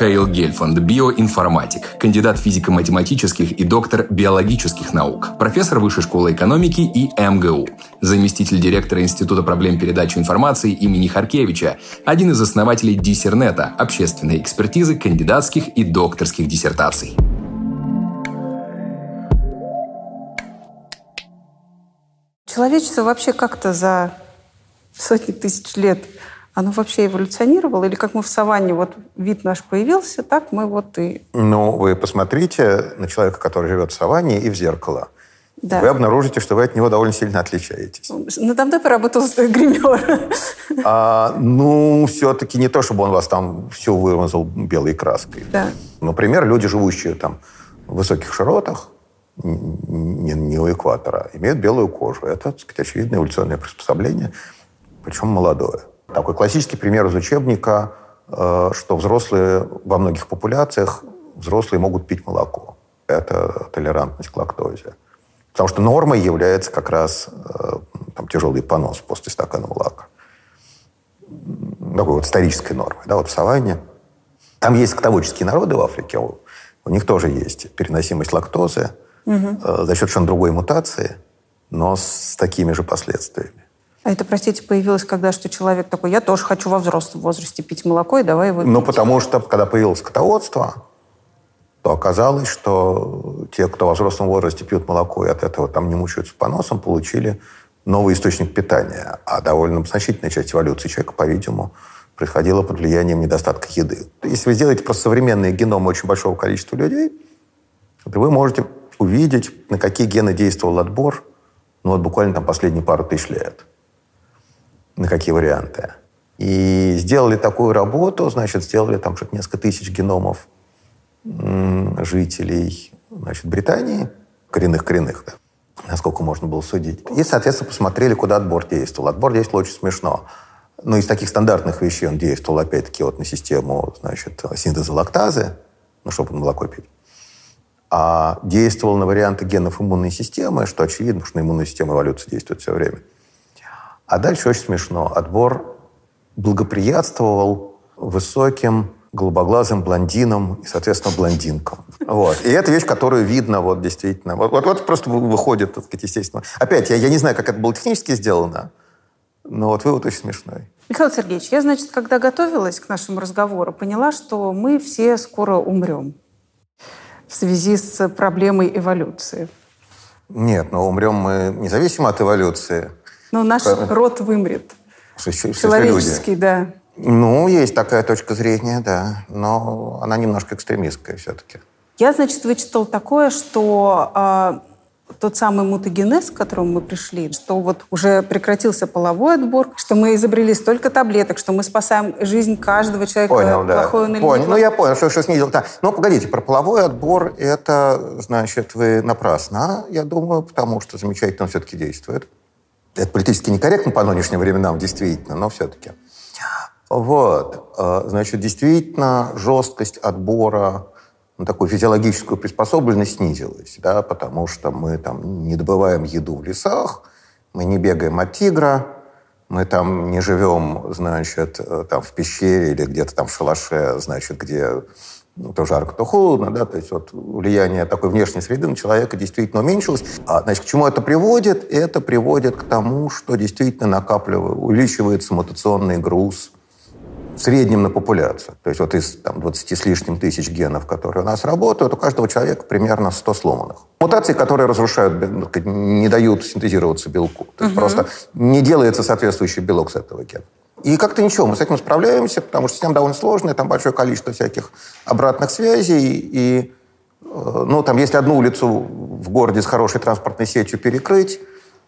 Михаил Гельфанд, биоинформатик, кандидат физико-математических и доктор биологических наук, профессор Высшей школы экономики и МГУ, заместитель директора Института проблем передачи информации имени Харкевича, один из основателей Диссернета, общественной экспертизы кандидатских и докторских диссертаций. Человечество вообще как-то за сотни тысяч лет оно вообще эволюционировало? Или как мы в саванне, вот вид наш появился, так мы вот и... Ну, вы посмотрите на человека, который живет в саванне, и в зеркало. Да. Вы обнаружите, что вы от него довольно сильно отличаетесь. Там ты поработал с гример. А, ну, все-таки не то, чтобы он вас там все вымазал белой краской. Да. Например, люди, живущие там в высоких широтах, не, не у экватора, имеют белую кожу. Это, так сказать, очевидное эволюционное приспособление, причем молодое. Такой классический пример из учебника, э, что взрослые во многих популяциях, взрослые могут пить молоко. Это толерантность к лактозе. Потому что нормой является как раз э, там, тяжелый понос после стакана молока. Такой вот исторической нормой. Да, вот в саванне. Там есть скотоводческие народы в Африке. У, у них тоже есть переносимость лактозы угу. за счет совершенно другой мутации, но с такими же последствиями. А это, простите, появилось когда, что человек такой, я тоже хочу во взрослом возрасте пить молоко, и давай его Ну, потому что, когда появилось скотоводство, то оказалось, что те, кто во взрослом возрасте пьют молоко и от этого там не мучаются поносом, получили новый источник питания. А довольно значительная часть эволюции человека, по-видимому, происходила под влиянием недостатка еды. Если вы сделаете просто современные геномы очень большого количества людей, то вы можете увидеть, на какие гены действовал отбор, ну вот буквально там последние пару тысяч лет на какие варианты. И сделали такую работу, значит, сделали там что-то несколько тысяч геномов жителей значит, Британии, коренных-коренных, да, насколько можно было судить. И, соответственно, посмотрели, куда отбор действовал. Отбор действовал очень смешно. Но из таких стандартных вещей он действовал, опять-таки, вот на систему, значит, синтеза лактазы, ну, чтобы молоко пить. А действовал на варианты генов иммунной системы, что очевидно, что на иммунную систему эволюция действует все время. А дальше очень смешно. Отбор благоприятствовал высоким голубоглазым блондинам и, соответственно, блондинкам. Вот. И это вещь, которую видно вот действительно. Вот, вот, вот просто выходит, так сказать, естественно. Опять, я, я не знаю, как это было технически сделано, но вот вывод очень смешной. Михаил Сергеевич, я, значит, когда готовилась к нашему разговору, поняла, что мы все скоро умрем в связи с проблемой эволюции. Нет, но умрем мы независимо от эволюции. Но наш Правильно. род вымрет. Человеческий, да. Ну, есть такая точка зрения, да. Но она немножко экстремистская все-таки. Я, значит, вычитал такое, что э, тот самый мутагенез, к которому мы пришли, что вот уже прекратился половой отбор, что мы изобрели столько таблеток, что мы спасаем жизнь каждого человека, понял, да. плохой он или понял. Ну, я понял, что, что снизил. Да. Но погодите, про половой отбор это, значит, вы напрасно, я думаю, потому что замечательно он все-таки действует. Это политически некорректно по нынешним временам, действительно, но все-таки. Вот. А, значит, действительно, жесткость отбора на такую физиологическую приспособленность снизилась, да, потому что мы там не добываем еду в лесах, мы не бегаем от тигра, мы там не живем, значит, э, там в пещере или где-то там в шалаше, значит, где ну, то жарко, то холодно, да, то есть вот влияние такой внешней среды на человека действительно уменьшилось. А, значит, к чему это приводит? Это приводит к тому, что действительно накапливается, увеличивается мутационный груз в среднем на популяцию. То есть вот из там, 20 с лишним тысяч генов, которые у нас работают, у каждого человека примерно 100 сломанных. Мутации, которые разрушают, не дают синтезироваться белку. То есть угу. просто не делается соответствующий белок с этого гена. И как-то ничего, мы с этим справляемся, потому что система довольно сложная, там большое количество всяких обратных связей, и э, ну, там, если одну улицу в городе с хорошей транспортной сетью перекрыть,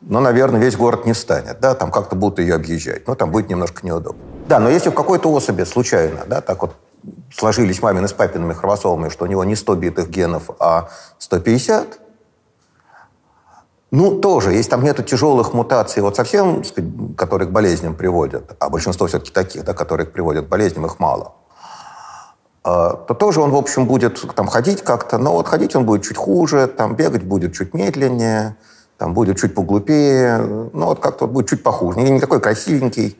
ну, наверное, весь город не встанет, да, там как-то будут ее объезжать, ну, там будет немножко неудобно. Да, но если в какой-то особи случайно, да, так вот сложились мамины с папиными хромосомами, что у него не 100 битых генов, а 150, ну, тоже, если там нету тяжелых мутаций, вот совсем, сказать, которые к болезням приводят, а большинство все-таки таких, да, которые приводят к болезням, их мало, а, то тоже он, в общем, будет там ходить как-то, но вот ходить он будет чуть хуже, там бегать будет чуть медленнее, там будет чуть поглупее, ну вот как-то вот будет чуть похуже, не, не такой красивенький.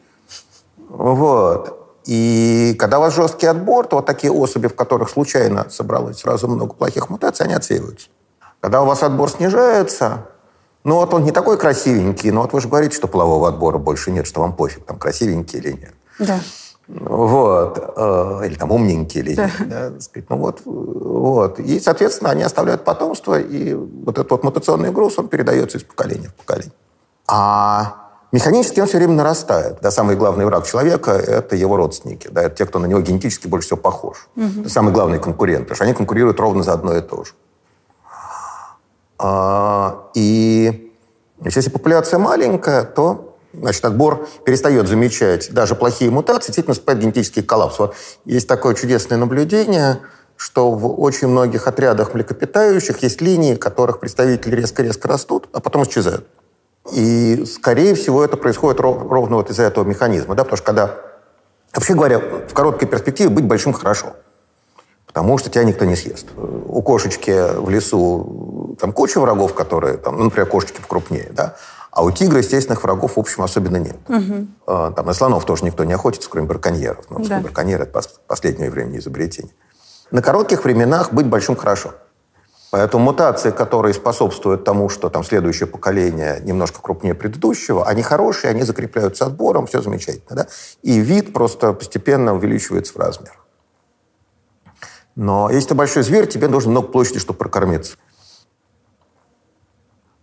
Вот. И когда у вас жесткий отбор, то вот такие особи, в которых случайно собралось сразу много плохих мутаций, они отсеиваются. Когда у вас отбор снижается, ну вот он не такой красивенький, но вот вы же говорите, что полового отбора больше нет, что вам пофиг, там красивенький или нет. Да. Вот. Э, или там умненький или да. нет. Да, сказать. Ну вот, вот. И, соответственно, они оставляют потомство, и вот этот вот мутационный груз, он передается из поколения в поколение. А Механически он все время нарастает. Да, самый главный враг человека – это его родственники. Да, это те, кто на него генетически больше всего похож. Угу. Это самый главный конкурент, потому что они конкурируют ровно за одно и то же. А, и если популяция маленькая, то значит, отбор перестает замечать даже плохие мутации, действительно наступает генетический коллапс. Вот есть такое чудесное наблюдение, что в очень многих отрядах млекопитающих есть линии, которых представители резко-резко растут, а потом исчезают. И, скорее всего, это происходит ровно вот из-за этого механизма. Да? Потому что когда, вообще говоря, в короткой перспективе быть большим хорошо. Потому что тебя никто не съест. У кошечки в лесу там куча врагов, которые, там, ну, например, кошечки покрупнее, да? А у тигра естественных врагов, в общем, особенно нет. Угу. Там на слонов тоже никто не охотится, кроме браконьеров. Но да. браконьеры – это последнее время изобретение. На коротких временах быть большим хорошо. Поэтому мутации, которые способствуют тому, что там следующее поколение немножко крупнее предыдущего, они хорошие, они закрепляются отбором, все замечательно. Да? И вид просто постепенно увеличивается в размер. Но если ты большой зверь, тебе нужно много площади, чтобы прокормиться.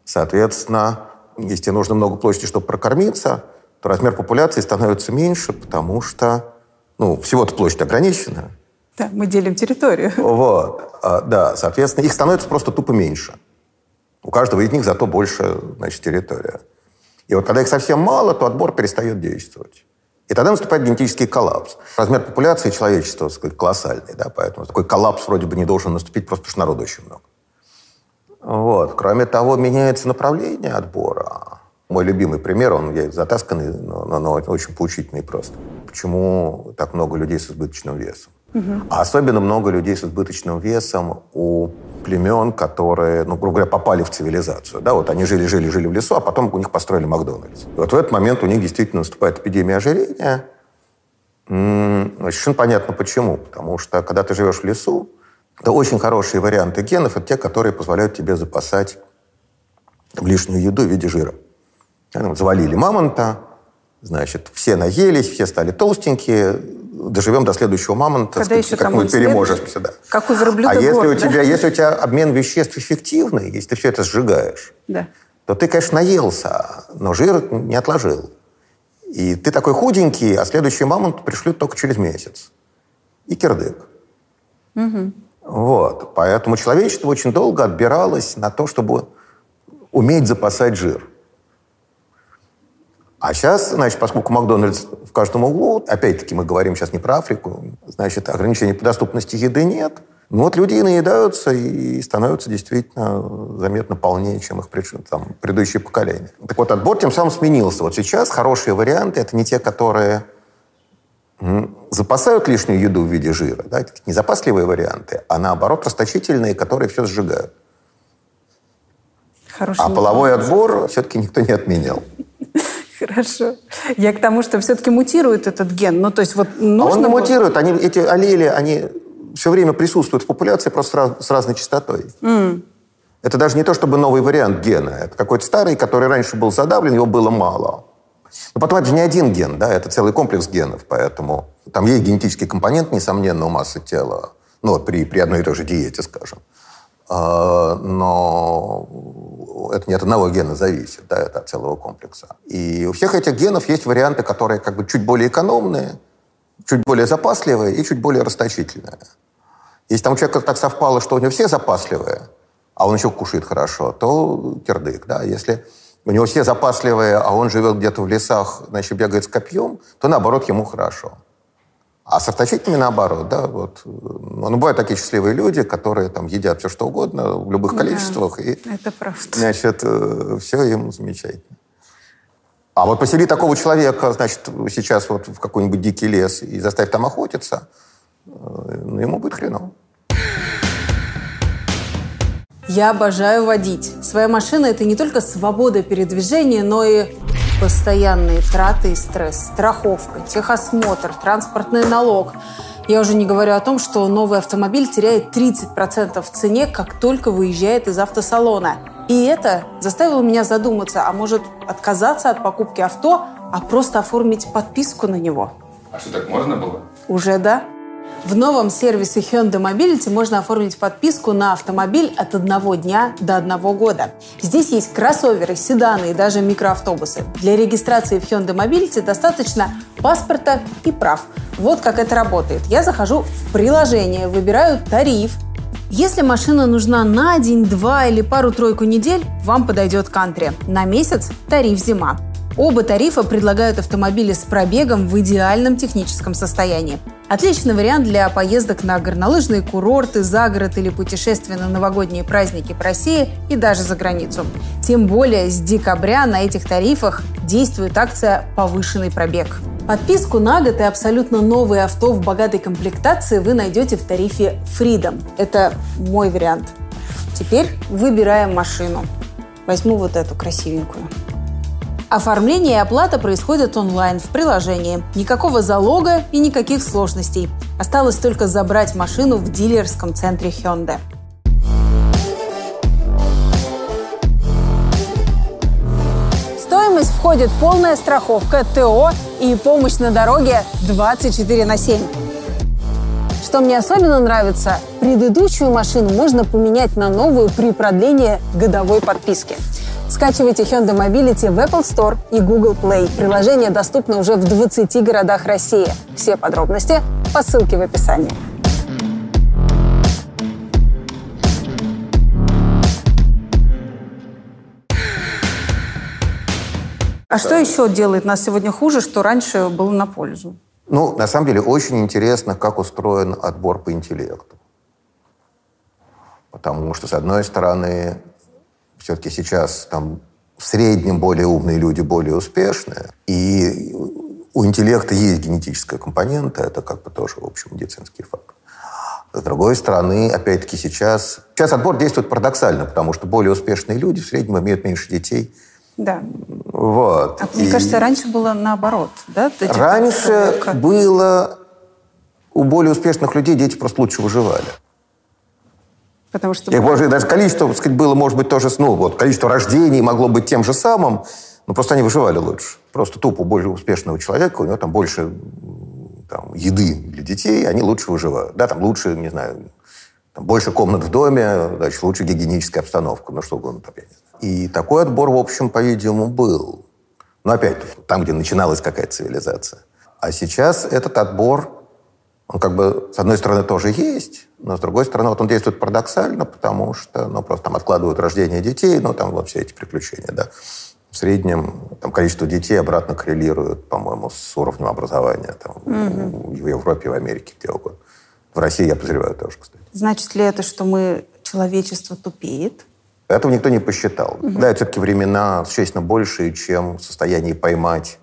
Соответственно, если тебе нужно много площади, чтобы прокормиться, то размер популяции становится меньше, потому что ну, всего-то площадь ограничена. Да, мы делим территорию. Вот, а, да, соответственно, их становится просто тупо меньше. У каждого из них зато больше, значит, территория. И вот когда их совсем мало, то отбор перестает действовать. И тогда наступает генетический коллапс. Размер популяции человечества сказать, колоссальный, да, поэтому такой коллапс вроде бы не должен наступить, просто потому что народу очень много. Вот. Кроме того, меняется направление отбора. Мой любимый пример, он я затасканный, но, но очень поучительный просто. Почему так много людей с избыточным весом? Угу. А особенно много людей с избыточным весом у племен, которые, ну, грубо говоря, попали в цивилизацию. Да, вот они жили, жили, жили в лесу, а потом у них построили Макдональдс. И вот в этот момент у них действительно наступает эпидемия ожирения. Совершенно понятно почему. Потому что, когда ты живешь в лесу, то очень хорошие варианты генов – это те, которые позволяют тебе запасать лишнюю еду в виде жира. Завалили мамонта, значит, все наелись, все стали толстенькие, доживем до следующего мамонта, Когда еще как мы переможемся. Да. Как у верблюда А если, год, у тебя, да? если у тебя обмен веществ эффективный, если ты все это сжигаешь, да. то ты, конечно, наелся, но жир не отложил. И ты такой худенький, а следующий мамонт пришлют только через месяц. И кирдык. Угу. Вот. Поэтому человечество очень долго отбиралось на то, чтобы уметь запасать жир. А сейчас, значит, поскольку Макдональдс в каждом углу, опять-таки мы говорим сейчас не про Африку, значит, ограничений по доступности еды нет. Ну вот люди и наедаются, и становятся действительно заметно полнее, чем их там, предыдущие поколения. Так вот, отбор тем самым сменился. Вот сейчас хорошие варианты – это не те, которые запасают лишнюю еду в виде жира, да, это не запасливые варианты, а наоборот расточительные, которые все сжигают. Хороший а половой отбор все-таки никто не отменял. Хорошо. Я к тому, что все-таки мутирует этот ген. Ну, то есть вот нужно... А он не мутирует. Они, эти аллели, они все время присутствуют в популяции просто с, разной частотой. Mm. Это даже не то, чтобы новый вариант гена. Это какой-то старый, который раньше был задавлен, его было мало. Но потом это же не один ген, да, это целый комплекс генов, поэтому там есть генетический компонент, несомненно, у массы тела, ну, при, при одной и той же диете, скажем. А, но это не от одного гена зависит, да, это от целого комплекса. И у всех этих генов есть варианты, которые как бы чуть более экономные, чуть более запасливые и чуть более расточительные. Если там у человека так совпало, что у него все запасливые, а он еще кушает хорошо, то кирдык, да. Если у него все запасливые, а он живет где-то в лесах, значит, бегает с копьем, то наоборот ему хорошо. А с расточителями наоборот, да, вот. Ну, бывают такие счастливые люди, которые там едят все что угодно в любых количествах. Да, и, это правда. Значит, э, все им замечательно. А вот посели такого человека, значит, сейчас вот в какой-нибудь дикий лес и заставь там охотиться, э, ну, ему будет хреново. Я обожаю водить. Своя машина – это не только свобода передвижения, но и Постоянные траты и стресс, страховка, техосмотр, транспортный налог. Я уже не говорю о том, что новый автомобиль теряет 30% в цене, как только выезжает из автосалона. И это заставило меня задуматься, а может отказаться от покупки авто, а просто оформить подписку на него. А что, так можно было? Уже да. В новом сервисе Hyundai Mobility можно оформить подписку на автомобиль от одного дня до одного года. Здесь есть кроссоверы, седаны и даже микроавтобусы. Для регистрации в Hyundai Mobility достаточно паспорта и прав. Вот как это работает. Я захожу в приложение, выбираю тариф, если машина нужна на день, два или пару-тройку недель, вам подойдет кантри. На месяц – тариф зима. Оба тарифа предлагают автомобили с пробегом в идеальном техническом состоянии. Отличный вариант для поездок на горнолыжные курорты, за город или путешествия на новогодние праздники по России и даже за границу. Тем более с декабря на этих тарифах действует акция «Повышенный пробег». Подписку на год и абсолютно новые авто в богатой комплектации вы найдете в тарифе Freedom. Это мой вариант. Теперь выбираем машину. Возьму вот эту красивенькую. Оформление и оплата происходят онлайн в приложении. Никакого залога и никаких сложностей. Осталось только забрать машину в дилерском центре Hyundai. Стоимость входит полная страховка, ТО и помощь на дороге 24 на 7. Что мне особенно нравится, предыдущую машину можно поменять на новую при продлении годовой подписки – Скачивайте Hyundai Mobility в Apple Store и Google Play. Приложение доступно уже в 20 городах России. Все подробности по ссылке в описании. А что еще делает нас сегодня хуже, что раньше было на пользу? Ну, на самом деле, очень интересно, как устроен отбор по интеллекту. Потому что, с одной стороны, все-таки сейчас там в среднем более умные люди более успешные. И у интеллекта есть генетическая компонента, это как бы тоже, в общем, медицинский факт. С другой стороны, опять-таки сейчас... Сейчас отбор действует парадоксально, потому что более успешные люди в среднем имеют меньше детей. Да. Вот. А, мне и... кажется, раньше было наоборот, да? Раньше было... У более успешных людей дети просто лучше выживали. Потому что... И, может, даже количество, так сказать, было, может быть, тоже, ну, вот, количество рождений могло быть тем же самым, но просто они выживали лучше. Просто тупо более успешного человека, у него там больше там, еды для детей, они лучше выживают. Да, там лучше, не знаю, там больше комнат в доме, значит, лучше гигиеническая обстановка, ну что угодно там, я не знаю. И такой отбор, в общем, по-видимому, был. Но опять, там, где начиналась какая-то цивилизация. А сейчас этот отбор он как бы, с одной стороны, тоже есть, но с другой стороны, вот он действует парадоксально, потому что, ну, просто там откладывают рождение детей, ну, там вот все эти приключения, да. В среднем там количество детей обратно коррелирует, по-моему, с уровнем образования там, угу. в Европе, в Америке, где угодно. В России, я подозреваю, тоже, кстати. Значит ли это, что мы, человечество тупеет? Этого никто не посчитал. Угу. Да, все-таки времена существенно большие, чем в состоянии поймать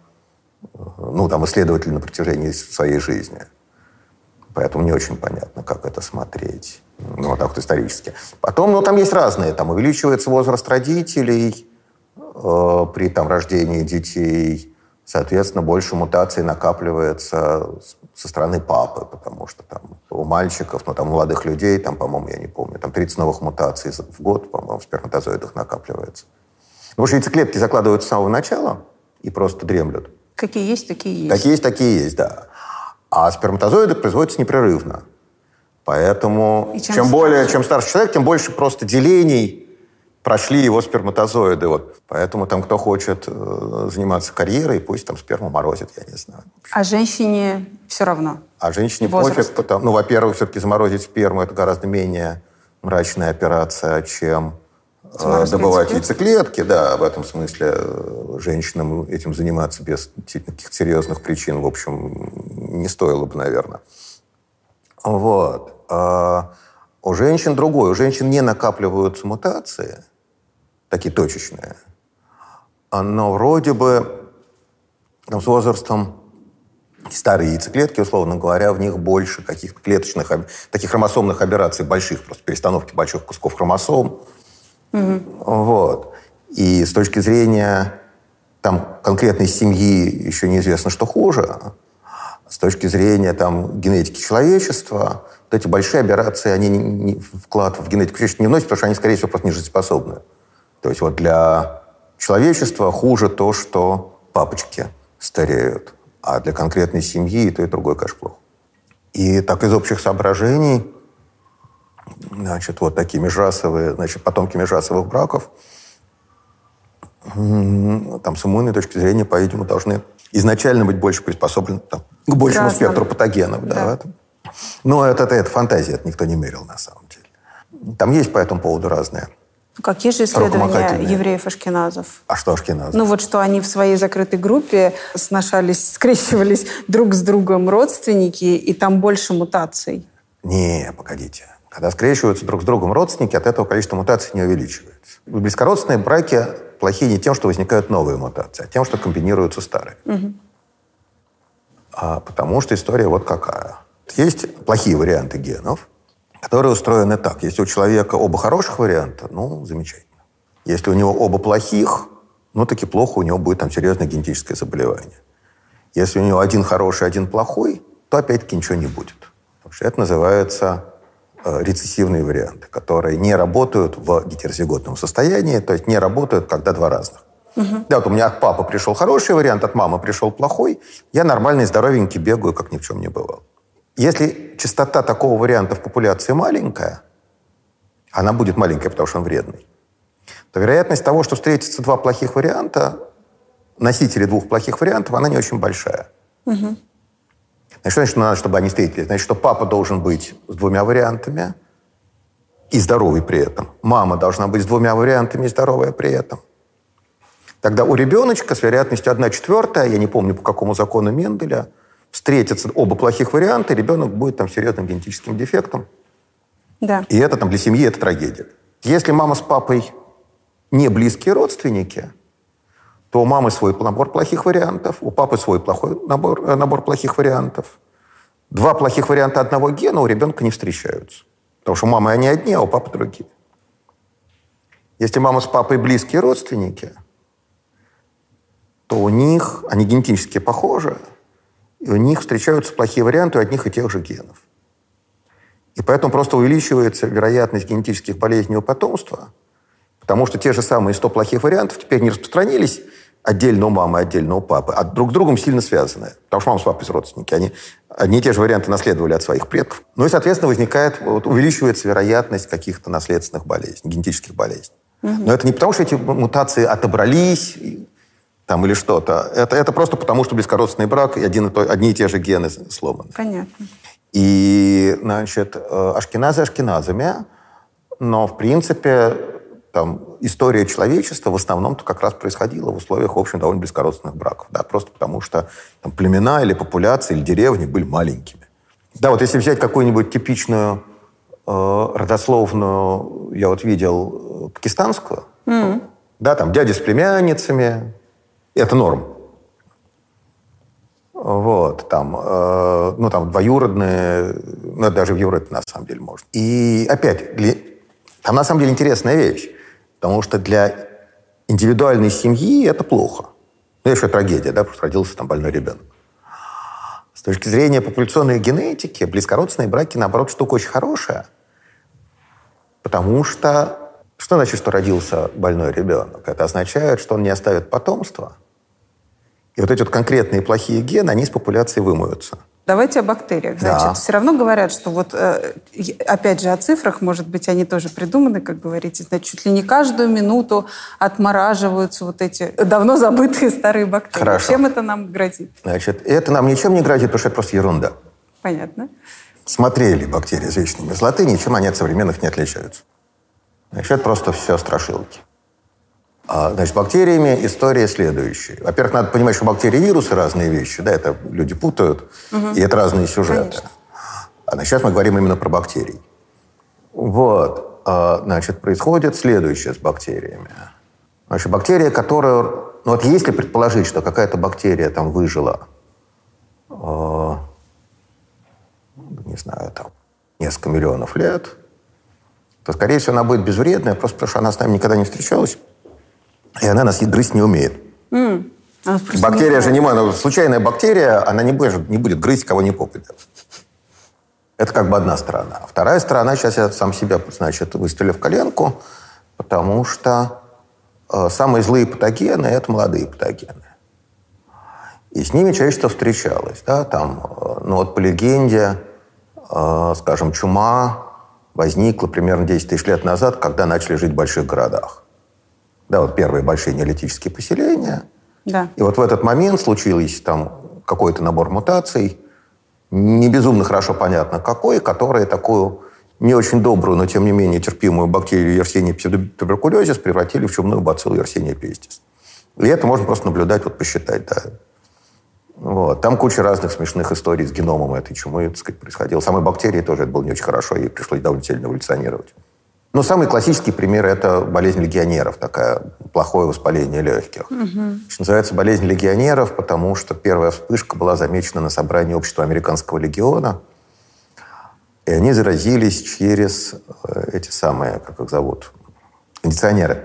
ну, там, исследователи на протяжении своей жизни. Поэтому не очень понятно, как это смотреть. Ну, вот так вот исторически. Потом, ну, там есть разные. Там увеличивается возраст родителей э, при там, рождении детей. Соответственно, больше мутаций накапливается со стороны папы, потому что там у мальчиков, ну, там, у молодых людей, там, по-моему, я не помню, там 30 новых мутаций в год, по-моему, в сперматозоидах накапливается. Потому что яйцеклетки закладываются с самого начала и просто дремлют. Какие есть, такие есть. Какие есть, такие есть, да. А сперматозоиды производятся непрерывно. Поэтому чем, чем более, чем старше человек, тем больше просто делений прошли его сперматозоиды. Вот. Поэтому там, кто хочет э, заниматься карьерой, пусть там сперму морозит, я не знаю. А женщине все равно? А женщине Возраст. пофиг. Потому, ну, во-первых, все-таки заморозить сперму – это гораздо менее мрачная операция, чем добывать яйцеклетки. Да, в этом смысле э, женщинам этим заниматься без каких-то серьезных причин, в общем, не стоило бы, наверное. Вот. А у женщин другое. У женщин не накапливаются мутации, такие точечные. Но вроде бы там, с возрастом старые яйцеклетки, условно говоря, в них больше каких-то клеточных, таких хромосомных операций больших, просто перестановки больших кусков хромосом. Угу. Вот. И с точки зрения там, конкретной семьи еще неизвестно, что хуже. С точки зрения там, генетики человечества, вот эти большие операции, они не, не, вклад в генетику человечества не вносят, потому что они, скорее всего, просто не жизнеспособны. То есть вот для человечества хуже то, что папочки стареют. А для конкретной семьи то, и другое, конечно, плохо. И так из общих соображений, значит, вот такие межрасовые, значит, потомки межрасовых браков, там, с иммунной точки зрения, по-видимому, должны изначально быть больше приспособлены там, к большему Разным. спектру патогенов. Да. Да. Но это, это, это фантазия, это никто не мерил на самом деле. Там есть по этому поводу разные Какие же исследования евреев-ашкеназов? А что ашкеназов? Ну вот что они в своей закрытой группе сношались, скрещивались друг с другом родственники, и там больше мутаций. Не, погодите. Когда скрещиваются друг с другом родственники, от этого количество мутаций не увеличивается. Близкородственные браки плохие не тем, что возникают новые мутации, а тем, что комбинируются старые. Угу. А потому что история вот какая. Есть плохие варианты генов, которые устроены так. Если у человека оба хороших варианта, ну, замечательно. Если у него оба плохих, ну, таки плохо, у него будет там серьезное генетическое заболевание. Если у него один хороший, один плохой, то опять-таки ничего не будет. Потому что это называется рецессивные варианты, которые не работают в гетерозиготном состоянии, то есть не работают, когда два разных. Угу. Да, вот у меня от папы пришел хороший вариант, от мамы пришел плохой. Я нормальный, здоровенький, бегаю, как ни в чем не бывало. Если частота такого варианта в популяции маленькая, она будет маленькая, потому что он вредный, то вероятность того, что встретятся два плохих варианта, носители двух плохих вариантов, она не очень большая. Угу. Значит, что значит, надо, чтобы они встретились? Значит, что папа должен быть с двумя вариантами и здоровый при этом. Мама должна быть с двумя вариантами и здоровая при этом. Тогда у ребеночка с вероятностью 1 четвертая, я не помню по какому закону Менделя, встретятся оба плохих варианта, ребенок будет там серьезным генетическим дефектом. Да. И это там для семьи это трагедия. Если мама с папой не близкие родственники, то у мамы свой набор плохих вариантов, у папы свой плохой набор, э, набор плохих вариантов. Два плохих варианта одного гена у ребенка не встречаются. Потому что мамы они одни, а у папы другие. Если мама с папой близкие родственники, то у них, они генетически похожи, и у них встречаются плохие варианты у одних и тех же генов. И поэтому просто увеличивается вероятность генетических болезней у потомства, потому что те же самые 100 плохих вариантов теперь не распространились отдельно у мамы, отдельно у папы, а друг с другом сильно связаны. Потому что мама с папой родственники. Они одни и те же варианты наследовали от своих предков. Ну и, соответственно, возникает, вот, увеличивается вероятность каких-то наследственных болезней, генетических болезней. Угу. Но это не потому, что эти мутации отобрались, там, или что-то. Это, это просто потому, что бескородственный брак, и один и то, одни и те же гены сломаны. Понятно. И, значит, э, ашкеназы ашкеназами, но, в принципе, там, история человечества в основном-то как раз происходила в условиях, в общем, довольно бескородственных браков. Да, просто потому что там, племена или популяции, или деревни были маленькими. Да, вот если взять какую-нибудь типичную э, родословную, я вот видел э, пакистанскую, mm. да, там дяди с племянницами, это норм. Вот, там, э, ну, там, двоюродные, ну, даже в Европе, на самом деле, можно. И опять, там, на самом деле, интересная вещь, потому что для индивидуальной семьи это плохо. Ну, это трагедия, да, что родился там больной ребенок. С точки зрения популяционной генетики, близкородственные браки, наоборот, штука очень хорошая, потому что что значит, что родился больной ребенок? Это означает, что он не оставит потомства – и вот эти вот конкретные плохие гены, они из популяции вымоются. Давайте о бактериях. Значит, да. все равно говорят, что вот, э, опять же, о цифрах, может быть, они тоже придуманы, как говорите, значит, чуть ли не каждую минуту отмораживаются вот эти давно забытые старые бактерии. Хорошо. Чем это нам грозит? Значит, это нам ничем не грозит, потому что это просто ерунда. Понятно. Смотрели бактерии с вечной мерзлоты, ничем они от современных не отличаются. Значит, это просто все страшилки. А, значит, бактериями история следующая. Во-первых, надо понимать, что бактерии и вирусы разные вещи, да, это люди путают, угу. и это разные сюжеты. Конечно. А сейчас мы говорим именно про бактерии. Вот, а, значит, происходит следующее с бактериями. Значит, бактерия, которая... Ну вот если предположить, что какая-то бактерия там выжила, э, не знаю, там, несколько миллионов лет, то, скорее всего, она будет безвредная, просто потому что она с нами никогда не встречалась, и она нас грызть не умеет. Mm. А бактерия же не может... Случайная бактерия, она не будет, не будет грызть кого не попадет. Это как бы одна сторона. Вторая сторона, сейчас я сам себя, значит, выставлю в коленку, потому что э, самые злые патогены – это молодые патогены. И с ними человечество встречалось. Да? Там, э, ну вот по легенде, э, скажем, чума возникла примерно 10 тысяч лет назад, когда начали жить в больших городах. Да, вот первые большие неолитические поселения. Да. И вот в этот момент случилось там какой-то набор мутаций, не безумно хорошо понятно какой, которые такую не очень добрую, но тем не менее терпимую бактерию Yersinia псевдотуберкулезис превратили в чумную бациллу Yersinia pestis. И это можно просто наблюдать, вот посчитать, да. Вот. Там куча разных смешных историй с геномом этой чумы, так сказать, происходило. Самой бактерии тоже это было не очень хорошо, и пришлось довольно сильно эволюционировать. Но самый классический пример – это болезнь легионеров, такая плохое воспаление легких. Угу. Называется болезнь легионеров, потому что первая вспышка была замечена на собрании Общества Американского легиона. И они заразились через э, эти самые, как их зовут, кондиционеры.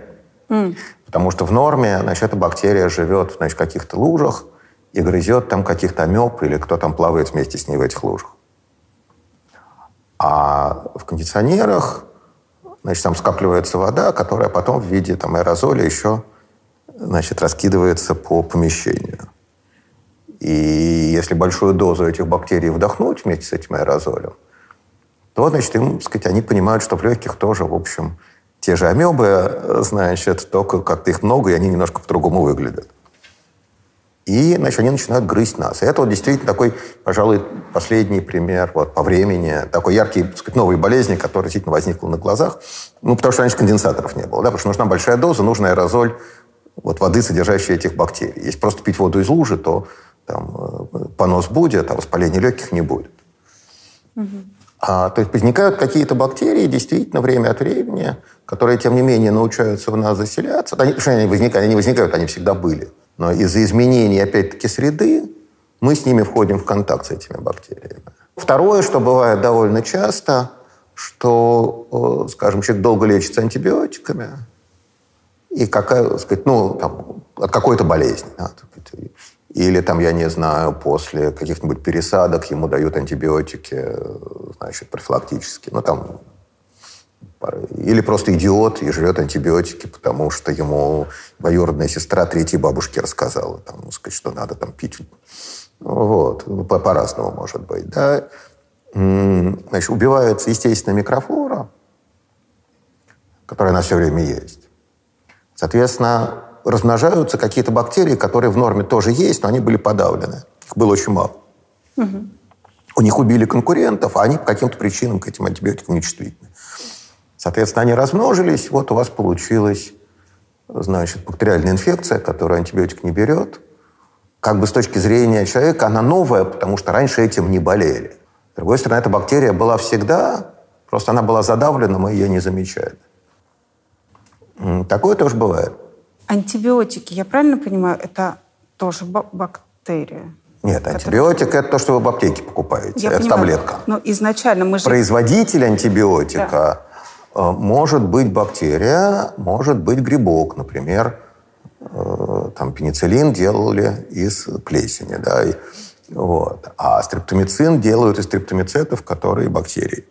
Mm. Потому что в норме, значит, эта бактерия живет значит, в каких-то лужах и грызет там каких-то амеб или кто там плавает вместе с ней в этих лужах. А в кондиционерах Значит, там скапливается вода, которая потом в виде там, аэрозоля еще значит, раскидывается по помещению. И если большую дозу этих бактерий вдохнуть вместе с этим аэрозолем, то, значит, им, сказать, они понимают, что в легких тоже, в общем, те же амебы, значит, только как-то их много, и они немножко по-другому выглядят. И, значит, они начинают грызть нас. И это вот действительно такой, пожалуй, последний пример вот, по времени, такой яркий, так сказать, новой болезни, которая действительно возникла на глазах. Ну, потому что раньше конденсаторов не было, да, потому что нужна большая доза, нужен аэрозоль вот, воды, содержащей этих бактерий. Если просто пить воду из лужи, то там, э, понос будет, а воспаления легких не будет. Угу. А, то есть возникают какие-то бактерии действительно время от времени, которые, тем не менее, научаются в нас заселяться. Они, они, возникают, они не возникают, они всегда были. Но из-за изменений, опять-таки, среды мы с ними входим в контакт с этими бактериями. Второе, что бывает довольно часто, что, э, скажем, человек долго лечится антибиотиками, и какая, сказать, ну, там, от какой-то болезни. Да, или там, я не знаю, после каких-нибудь пересадок ему дают антибиотики, э, значит, профилактические. Ну, там или просто идиот и жрет антибиотики, потому что ему двоюродная сестра третьей бабушки рассказала, там, ну, сказать, что надо там пить. Вот. Ну, по- по-разному может быть. Да? Значит, убивается естественная микрофлора, которая на все время есть. Соответственно, размножаются какие-то бактерии, которые в норме тоже есть, но они были подавлены. Их было очень мало. Угу. У них убили конкурентов, а они по каким-то причинам к этим антибиотикам нечувствительны. Соответственно, они размножились, вот у вас получилась, значит, бактериальная инфекция, которую антибиотик не берет. Как бы с точки зрения человека она новая, потому что раньше этим не болели. С другой стороны, эта бактерия была всегда, просто она была задавлена, мы ее не замечали. Такое тоже бывает. Антибиотики, я правильно понимаю, это тоже бактерия? Нет, антибиотик – это то, что вы в аптеке покупаете. Я это понимаю. таблетка. Но изначально мы же... Производитель антибиотика да может быть бактерия, может быть грибок, например, э, там пенициллин делали из плесени, да, и, вот. А стрептомицин делают из стрептомицетов, которые бактерии.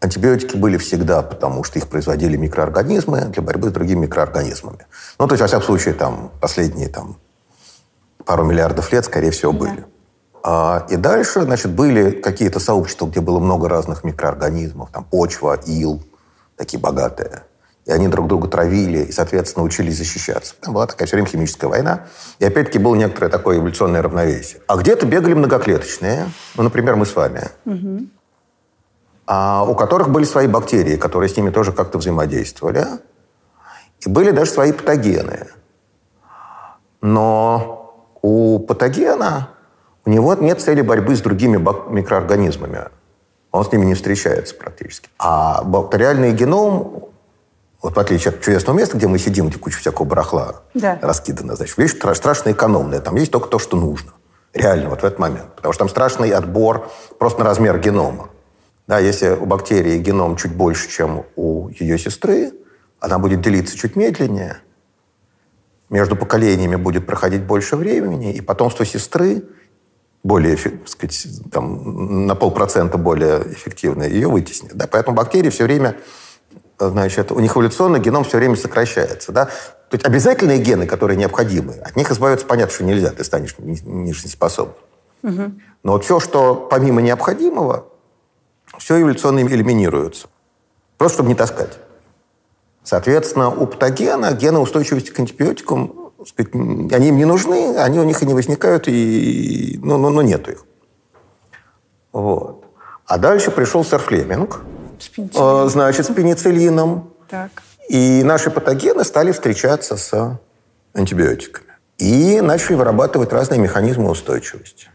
Антибиотики были всегда, потому что их производили микроорганизмы для борьбы с другими микроорганизмами. Ну, то есть, во всяком случае, там, последние там, пару миллиардов лет, скорее всего, были. Да. А, и дальше, значит, были какие-то сообщества, где было много разных микроорганизмов, там почва, ил, такие богатые. И они друг друга травили и, соответственно, учились защищаться. Там была такая все время химическая война. И опять-таки было некоторое такое эволюционное равновесие. А где-то бегали многоклеточные. Ну, например, мы с вами. Угу. А, у которых были свои бактерии, которые с ними тоже как-то взаимодействовали. И были даже свои патогены. Но у патогена у него нет цели борьбы с другими микроорганизмами он с ними не встречается практически. А бактериальный геном, вот в отличие от чудесного места, где мы сидим, где куча всякого барахла да. раскидана, значит, вещь страшно экономная. Там есть только то, что нужно. Реально, вот в этот момент. Потому что там страшный отбор просто на размер генома. Да, если у бактерии геном чуть больше, чем у ее сестры, она будет делиться чуть медленнее. между поколениями будет проходить больше времени, и потомство сестры более, сказать, там, на полпроцента более эффективное, ее вытеснит. Да? Поэтому бактерии все время, значит, у них эволюционный геном все время сокращается. Да? То есть обязательные гены, которые необходимы, от них избавиться понятно, что нельзя, ты станешь нежизнеспособным. Угу. Но вот все, что помимо необходимого, все эволюционно элиминируется. Просто чтобы не таскать. Соответственно, у патогена гены устойчивости к антибиотикам, сказать, они им не нужны, они у них и не возникают, и, ну, ну, ну нету их. Вот. А дальше пришел сэр Флеминг, с э, значит, с пенициллином. Так. И наши патогены стали встречаться с антибиотиками. И начали вырабатывать разные механизмы устойчивости.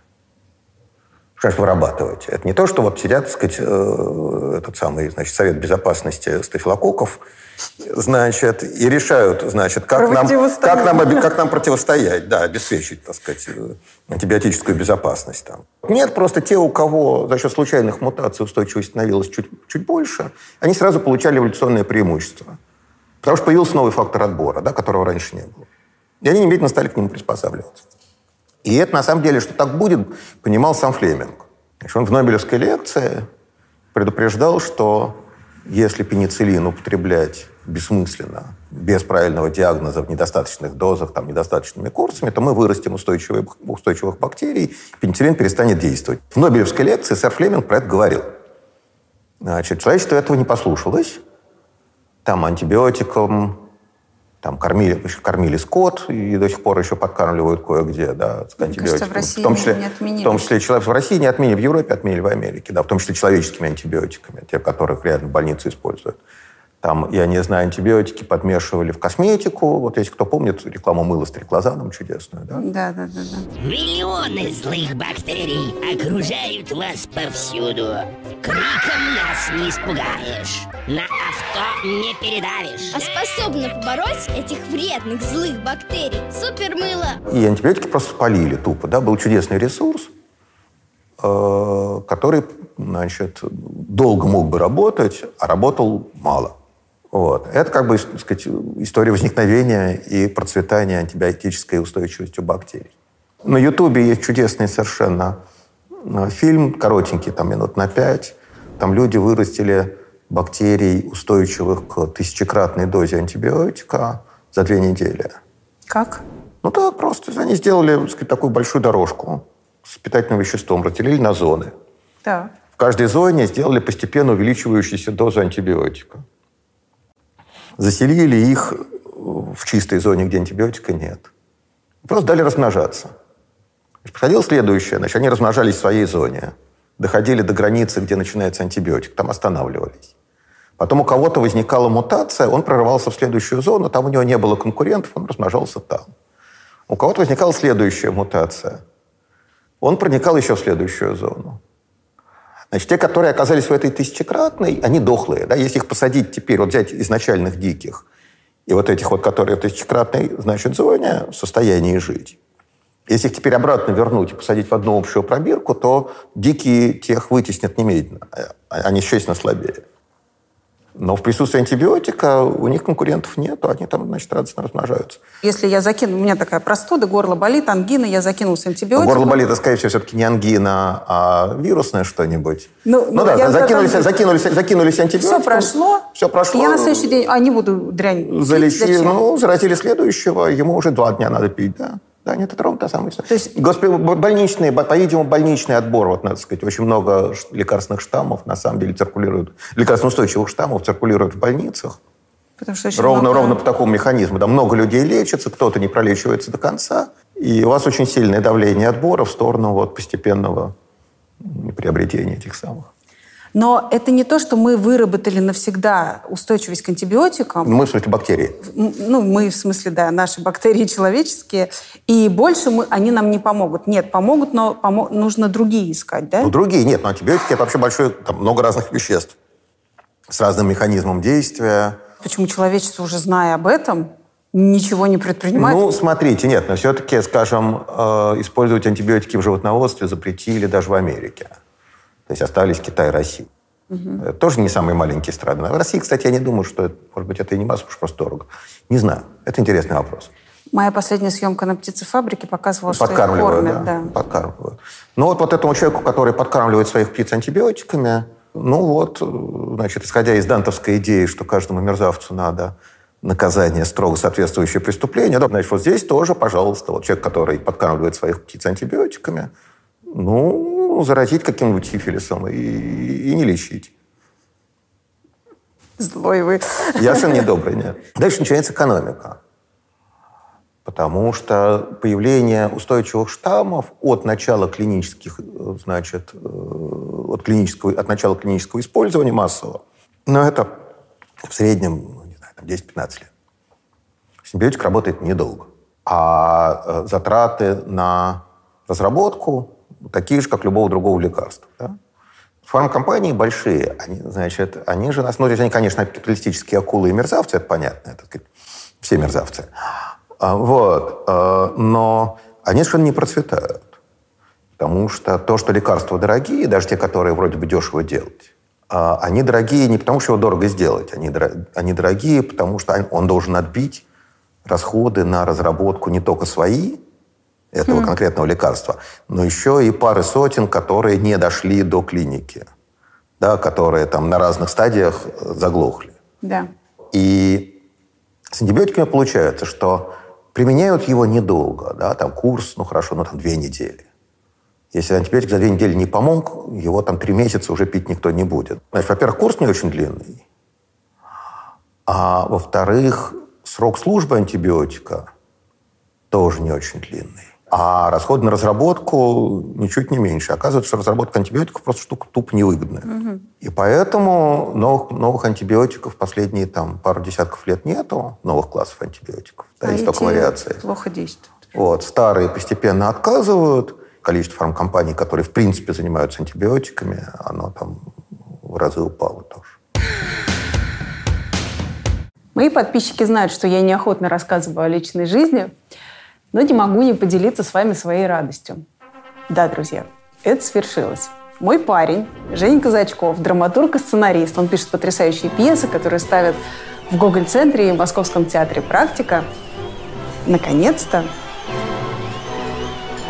Что ж вырабатывать? Это не то, что вот сидят, так сказать, э, этот самый, значит, Совет Безопасности стафилококков, значит, и решают, значит, как нам, как, нам, как нам противостоять, да, обеспечить, так сказать, э, антибиотическую безопасность. Там. Нет, просто те, у кого за счет случайных мутаций устойчивость становилась чуть, чуть больше, они сразу получали эволюционное преимущество. Потому что появился новый фактор отбора, да, которого раньше не было. И они немедленно стали к нему приспосабливаться. И это, на самом деле, что так будет, понимал сам Флеминг. Значит, он в Нобелевской лекции предупреждал, что если пенициллин употреблять бессмысленно, без правильного диагноза в недостаточных дозах, там, недостаточными курсами, то мы вырастим устойчивых, устойчивых бактерий, пенициллин перестанет действовать. В Нобелевской лекции сэр Флеминг про это говорил. Значит, человечество этого не послушалось. Там антибиотиком, там кормили, кормили скот и до сих пор еще подкармливают кое-где, да, с антибиотиками. в России в том числе, не отменили. В том числе человек в России не отменили, в Европе отменили, в Америке, да, в том числе человеческими антибиотиками, те, которых реально больницы используют. Там, я не знаю, антибиотики подмешивали в косметику. Вот если кто помнит рекламу мыла с триклозаном чудесную, да? Да, да, да, да. Миллионы злых бактерий окружают вас повсюду. Криком нас не испугаешь. На авто не передавишь. А способна побороть этих вредных злых бактерий супермыло. И антибиотики просто спалили тупо, да? Был чудесный ресурс, э, который, значит, долго мог бы работать, а работал мало. Вот. Это как бы сказать, история возникновения и процветания антибиотической устойчивости у бактерий. На Ютубе есть чудесный совершенно э, фильм, коротенький, там минут на пять. Там люди вырастили бактерий, устойчивых к тысячекратной дозе антибиотика за две недели. Как? Ну так, просто они сделали так сказать, такую большую дорожку с питательным веществом, разделили на зоны. Да. В каждой зоне сделали постепенно увеличивающуюся дозу антибиотика заселили их в чистой зоне, где антибиотика нет. Просто дали размножаться. Проходило следующее. Значит, они размножались в своей зоне, доходили до границы, где начинается антибиотик, там останавливались. Потом у кого-то возникала мутация, он прорывался в следующую зону, там у него не было конкурентов, он размножался там. У кого-то возникала следующая мутация. Он проникал еще в следующую зону. Значит, те, которые оказались в этой тысячекратной, они дохлые. Да? Если их посадить теперь, вот взять изначальных диких, и вот этих вот, которые в тысячекратной, значит, зоне, в состоянии жить. Если их теперь обратно вернуть и посадить в одну общую пробирку, то дикие тех вытеснят немедленно. А, они существенно слабее. Но в присутствии антибиотика у них конкурентов нет, они там, значит, радостно размножаются. Если я закину, у меня такая простуда, горло болит, ангина, я закинул с антибиотиком. горло болит, это, скорее всего, все-таки не ангина, а вирусное что-нибудь. Ну, ну, ну да, закинулись, потом... закинулись, закинулись антибиотиком. Все прошло. Все прошло. Я на следующий день, а не буду дрянь Залечили, ну, заразили следующего, ему уже два дня надо пить, да. Да, нет, это ровно та самая история. То есть... Госпи... Больничный, по-видимому, больничный отбор, вот, надо сказать, очень много лекарственных штаммов, на самом деле, циркулируют, лекарственно-устойчивых штаммов циркулируют в больницах. Потому что ровно, много... ровно по такому механизму. Да, много людей лечится, кто-то не пролечивается до конца, и у вас очень сильное давление отбора в сторону вот, постепенного приобретения этих самых. Но это не то, что мы выработали навсегда устойчивость к антибиотикам. Мы, в смысле, бактерии. Ну, мы, в смысле, да, наши бактерии человеческие. И больше мы, они нам не помогут. Нет, помогут, но помо- нужно другие искать, да? Ну, другие нет. Но антибиотики – это вообще большое, там много разных веществ с разным механизмом действия. Почему человечество, уже зная об этом, ничего не предпринимает? Ну, смотрите, нет, но все-таки, скажем, э, использовать антибиотики в животноводстве запретили даже в Америке. То есть остались Китай и Россия. Угу. Тоже не самые маленькие страны. В России, кстати, я не думаю, что, может быть, это и не масса, уж просто дорого. Не знаю. Это интересный вопрос. Моя последняя съемка на птицефабрике показывала, что их кормят. Да, да. Подкармливают. Ну вот, вот этому человеку, который подкармливает своих птиц антибиотиками, ну вот, значит, исходя из дантовской идеи, что каждому мерзавцу надо наказание строго соответствующее преступлению, да, значит, вот здесь тоже, пожалуйста, вот человек, который подкармливает своих птиц антибиотиками, ну, заразить каким-нибудь сифилисом и, и не лечить. Злой вы. Я совершенно недобрый, нет. Дальше начинается экономика. Потому что появление устойчивых штаммов от начала клинических, значит, э, от, клинического, от начала клинического использования массового, ну, это в среднем, ну, не знаю, 10-15 лет. Симбиотик работает недолго. А э, затраты на разработку такие же, как любого другого лекарства. Да? Фармкомпании большие, они, значит, они же нас, ну, они, конечно, капиталистические акулы и мерзавцы, это понятно, это, все мерзавцы. А, вот, а, но они совершенно не процветают. Потому что то, что лекарства дорогие, даже те, которые вроде бы дешево делать, а, они дорогие не потому, что его дорого сделать, они, они дорогие, потому что он должен отбить расходы на разработку не только свои, этого хм. конкретного лекарства, но еще и пары сотен, которые не дошли до клиники, да, которые там на разных стадиях э, заглохли. Да. И с антибиотиками получается, что применяют его недолго, да, там курс, ну хорошо, ну там две недели. Если антибиотик за две недели не помог, его там три месяца уже пить никто не будет. Значит, во-первых, курс не очень длинный, а во-вторых, срок службы антибиотика тоже не очень длинный. А расходы на разработку ничуть не меньше. Оказывается, что разработка антибиотиков просто штука тупо невыгодная. Угу. И поэтому новых, новых антибиотиков последние там, пару десятков лет нету, новых классов антибиотиков. Да, а есть только вариации. плохо действуют. Вот, старые постепенно отказывают. Количество фармкомпаний, которые в принципе занимаются антибиотиками, оно там в разы упало тоже. Мои подписчики знают, что я неохотно рассказываю о личной жизни но не могу не поделиться с вами своей радостью. Да, друзья, это свершилось. Мой парень, Женя Казачков, драматург и сценарист, он пишет потрясающие пьесы, которые ставят в Гоголь-центре и в Московском театре «Практика», наконец-то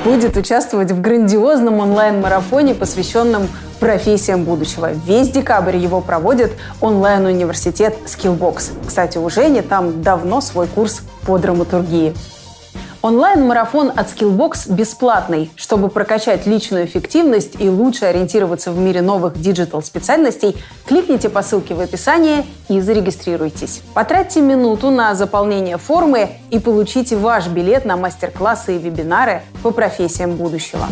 будет участвовать в грандиозном онлайн-марафоне, посвященном профессиям будущего. Весь декабрь его проводит онлайн-университет Skillbox. Кстати, у Жени там давно свой курс по драматургии. Онлайн-марафон от Skillbox бесплатный. Чтобы прокачать личную эффективность и лучше ориентироваться в мире новых диджитал-специальностей, кликните по ссылке в описании и зарегистрируйтесь. Потратьте минуту на заполнение формы и получите ваш билет на мастер-классы и вебинары по профессиям будущего.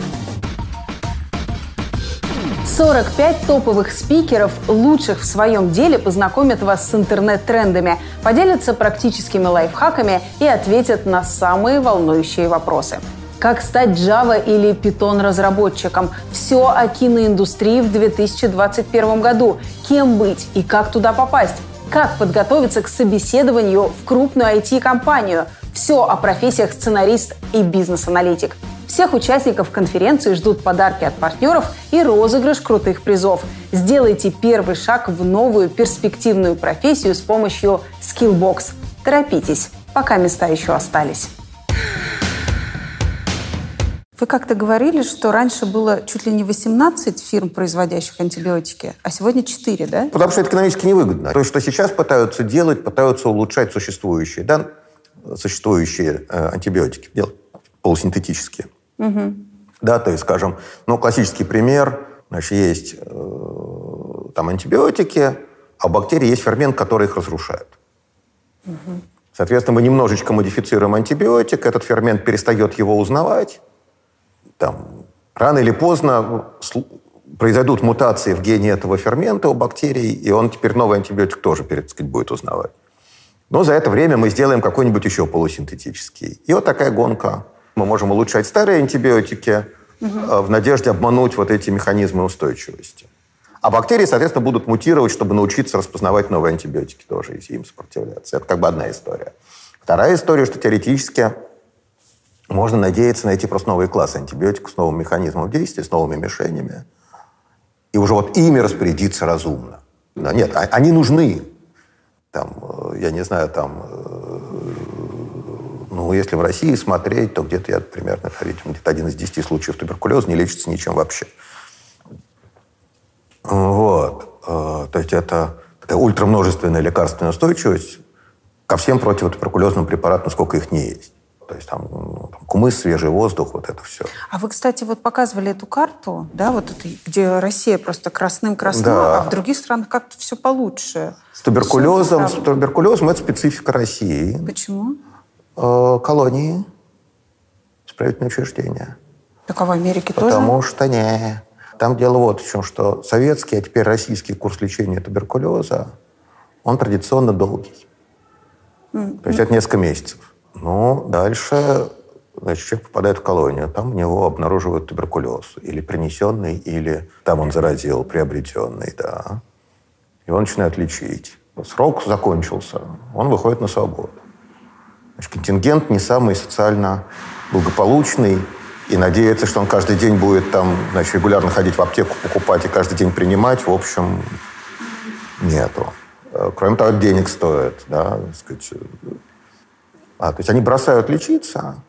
45 топовых спикеров, лучших в своем деле, познакомят вас с интернет-трендами, поделятся практическими лайфхаками и ответят на самые волнующие вопросы. Как стать Java или Python разработчиком? Все о киноиндустрии в 2021 году. Кем быть и как туда попасть? Как подготовиться к собеседованию в крупную IT-компанию? Все о профессиях сценарист и бизнес-аналитик – всех участников конференции ждут подарки от партнеров и розыгрыш крутых призов. Сделайте первый шаг в новую перспективную профессию с помощью Skillbox. Торопитесь, пока места еще остались. Вы как-то говорили, что раньше было чуть ли не 18 фирм, производящих антибиотики, а сегодня 4, да? Потому что это экономически невыгодно. То, что сейчас пытаются делать, пытаются улучшать существующие, да, существующие э, антибиотики, делать полусинтетические. Угу. Да, то есть, скажем, ну, классический пример, значит, есть э, там антибиотики, а у бактерий есть фермент, который их разрушает. Угу. Соответственно, мы немножечко модифицируем антибиотик, этот фермент перестает его узнавать. Там, рано или поздно произойдут мутации в гене этого фермента у бактерий, и он теперь новый антибиотик тоже, так сказать, будет узнавать. Но за это время мы сделаем какой-нибудь еще полусинтетический. И вот такая гонка мы можем улучшать старые антибиотики угу. в надежде обмануть вот эти механизмы устойчивости. А бактерии, соответственно, будут мутировать, чтобы научиться распознавать новые антибиотики тоже и им сопротивляться. Это как бы одна история. Вторая история, что теоретически можно надеяться найти просто новые классы антибиотиков с новым механизмом действия, с новыми мишенями. И уже вот ими распорядиться разумно. Но нет, а, они нужны. Там, э, я не знаю, там, Ну, если в России смотреть, то где-то я примерно, видимо, где-то один из десяти случаев туберкулеза не лечится ничем вообще. Вот. Э, то есть это такая ультрамножественная лекарственная устойчивость ко всем противотуберкулезным препаратам, сколько их не есть. То есть там, ну, там кумыс, свежий воздух, вот это все. А вы, кстати, вот показывали эту карту, да, вот это, где Россия просто красным-красным, Да. а в других странах как-то все получше. С туберкулезом, с туберкулезом это специфика России. Почему? Э, колонии, исправительные учреждения. Так а в Америке тоже? Потому что не. Там дело вот в чем, что советский, а теперь российский курс лечения туберкулеза, он традиционно долгий. То есть это несколько месяцев. Ну, дальше значит, человек попадает в колонию, там у него обнаруживают туберкулез. Или принесенный, или там он заразил, приобретенный, да. Его начинают лечить. Срок закончился, он выходит на свободу. Значит, контингент не самый социально благополучный, и надеяться, что он каждый день будет там, значит, регулярно ходить в аптеку, покупать и каждый день принимать, в общем, нету. Э, Кроме того, денег стоит, да, так сказать. А, то есть они бросают лечиться,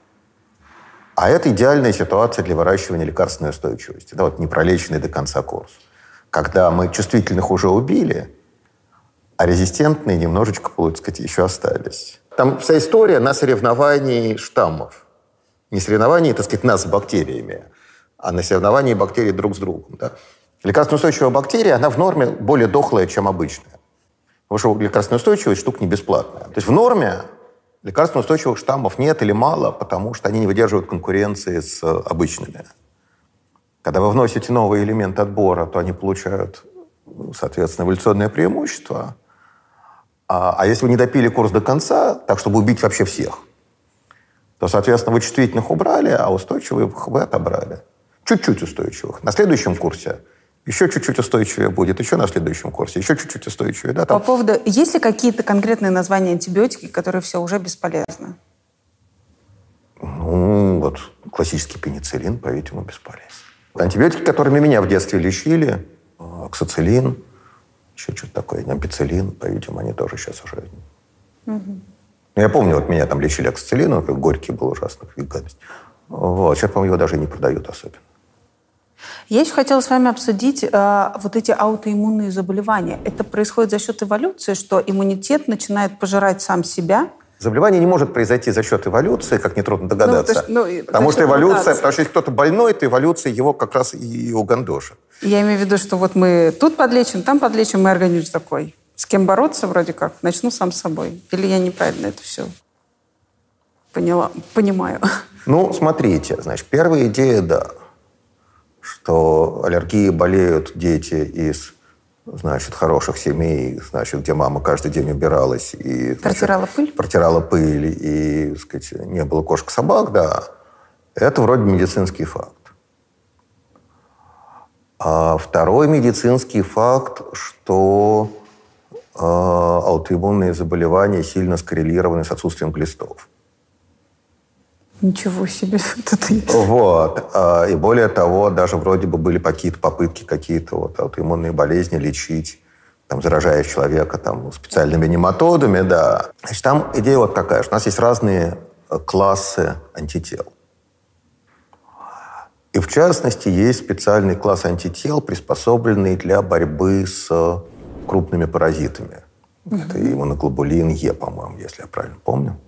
а это идеальная ситуация для выращивания лекарственной устойчивости. Да, вот непролеченный до конца курс. Когда мы чувствительных уже убили, а резистентные немножечко, так сказать, еще остались. Там вся история на соревновании штаммов. Не соревновании, так сказать, нас с бактериями, а на соревновании бактерий друг с другом. Да? Лекарственно-устойчивая бактерия, она в норме более дохлая, чем обычная. Потому что лекарственная устойчивость штука не бесплатная. То есть в норме лекарственно-устойчивых штаммов нет или мало, потому что они не выдерживают конкуренции с э, обычными. Когда вы вносите новый элемент отбора, то они получают, соответственно, эволюционное преимущество. А, а если вы не допили курс до конца, так, чтобы убить вообще всех, то, соответственно, вы чувствительных убрали, а устойчивых вы отобрали. Чуть-чуть устойчивых. На следующем курсе еще чуть-чуть устойчивее будет, еще на следующем курсе, еще чуть-чуть устойчивее. Да, По там. поводу... Есть ли какие-то конкретные названия антибиотики, которые все уже бесполезны? Ну, вот классический пенициллин, по-видимому, бесполезен. Антибиотики, которыми меня в детстве лечили, э, оксацилин, еще что-то такое, ампицилин, по-видимому, они тоже сейчас уже... Ну, Я помню, вот меня там лечили оксацилином, как горький был ужасно, гадость. Вот. Сейчас, по-моему, его даже не продают особенно. Я еще хотела с вами обсудить э, вот эти аутоиммунные заболевания. Это происходит за счет эволюции, что иммунитет начинает пожирать сам себя, Заболевание не может произойти за счет эволюции, как нетрудно догадаться. Ну, то ну, и потому что эволюция, потому что если кто-то больной, то эволюция его как раз и угандошит. Я имею в виду, что вот мы тут подлечим, там подлечим, мой организм такой. С кем бороться вроде как? Начну сам с собой. Или я неправильно это все поняла, понимаю? Ну, смотрите, значит, первая идея, да, что аллергии болеют дети из, значит, хороших семей, значит, где мама каждый день убиралась и... значит, Протирала пыль? Протирала пыль и, так сказать, не было кошек-собак, да. Это вроде медицинский факт. А второй медицинский факт, что э, аутоиммунные заболевания сильно скоррелированы с отсутствием глистов. Ничего себе. Тут есть. Вот. А, И более того, даже вроде бы были какие-то попытки какие-то вот аутоиммунные болезни лечить, там, заражая человека там, специальными нематодами, да. Значит, там идея вот какая, что у нас есть разные э, классы антител. И в частности, есть специальный класс антител, приспособленный для борьбы с крупными паразитами. Это иммуноглобулин Е, по-моему, если я правильно помню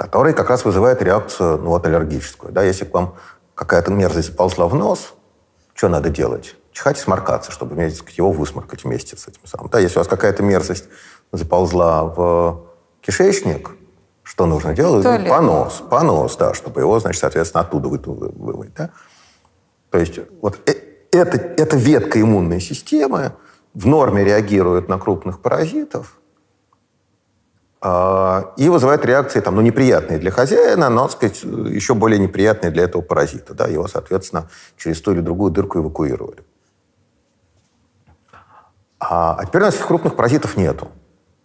который как раз вызывает реакцию ну, вот, аллергическую. Да? Если к вам какая-то мерзость заползла в нос, что надо делать? Чихать и сморкаться, чтобы вместе, его высморкать вместе с этим самым. Да, если у вас какая-то мерзость заползла в кишечник, что нужно делать? Туалет. Понос. Понос, да, чтобы его, значит, соответственно, оттуда вы- вы- вымыть. Да? То есть вот э- эта, эта ветка иммунной системы в норме реагирует на крупных паразитов, и вызывает реакции, там, ну, неприятные для хозяина, но, так сказать, еще более неприятные для этого паразита. Да? Его, соответственно, через ту или другую дырку эвакуировали. А, а теперь у нас этих крупных паразитов нету.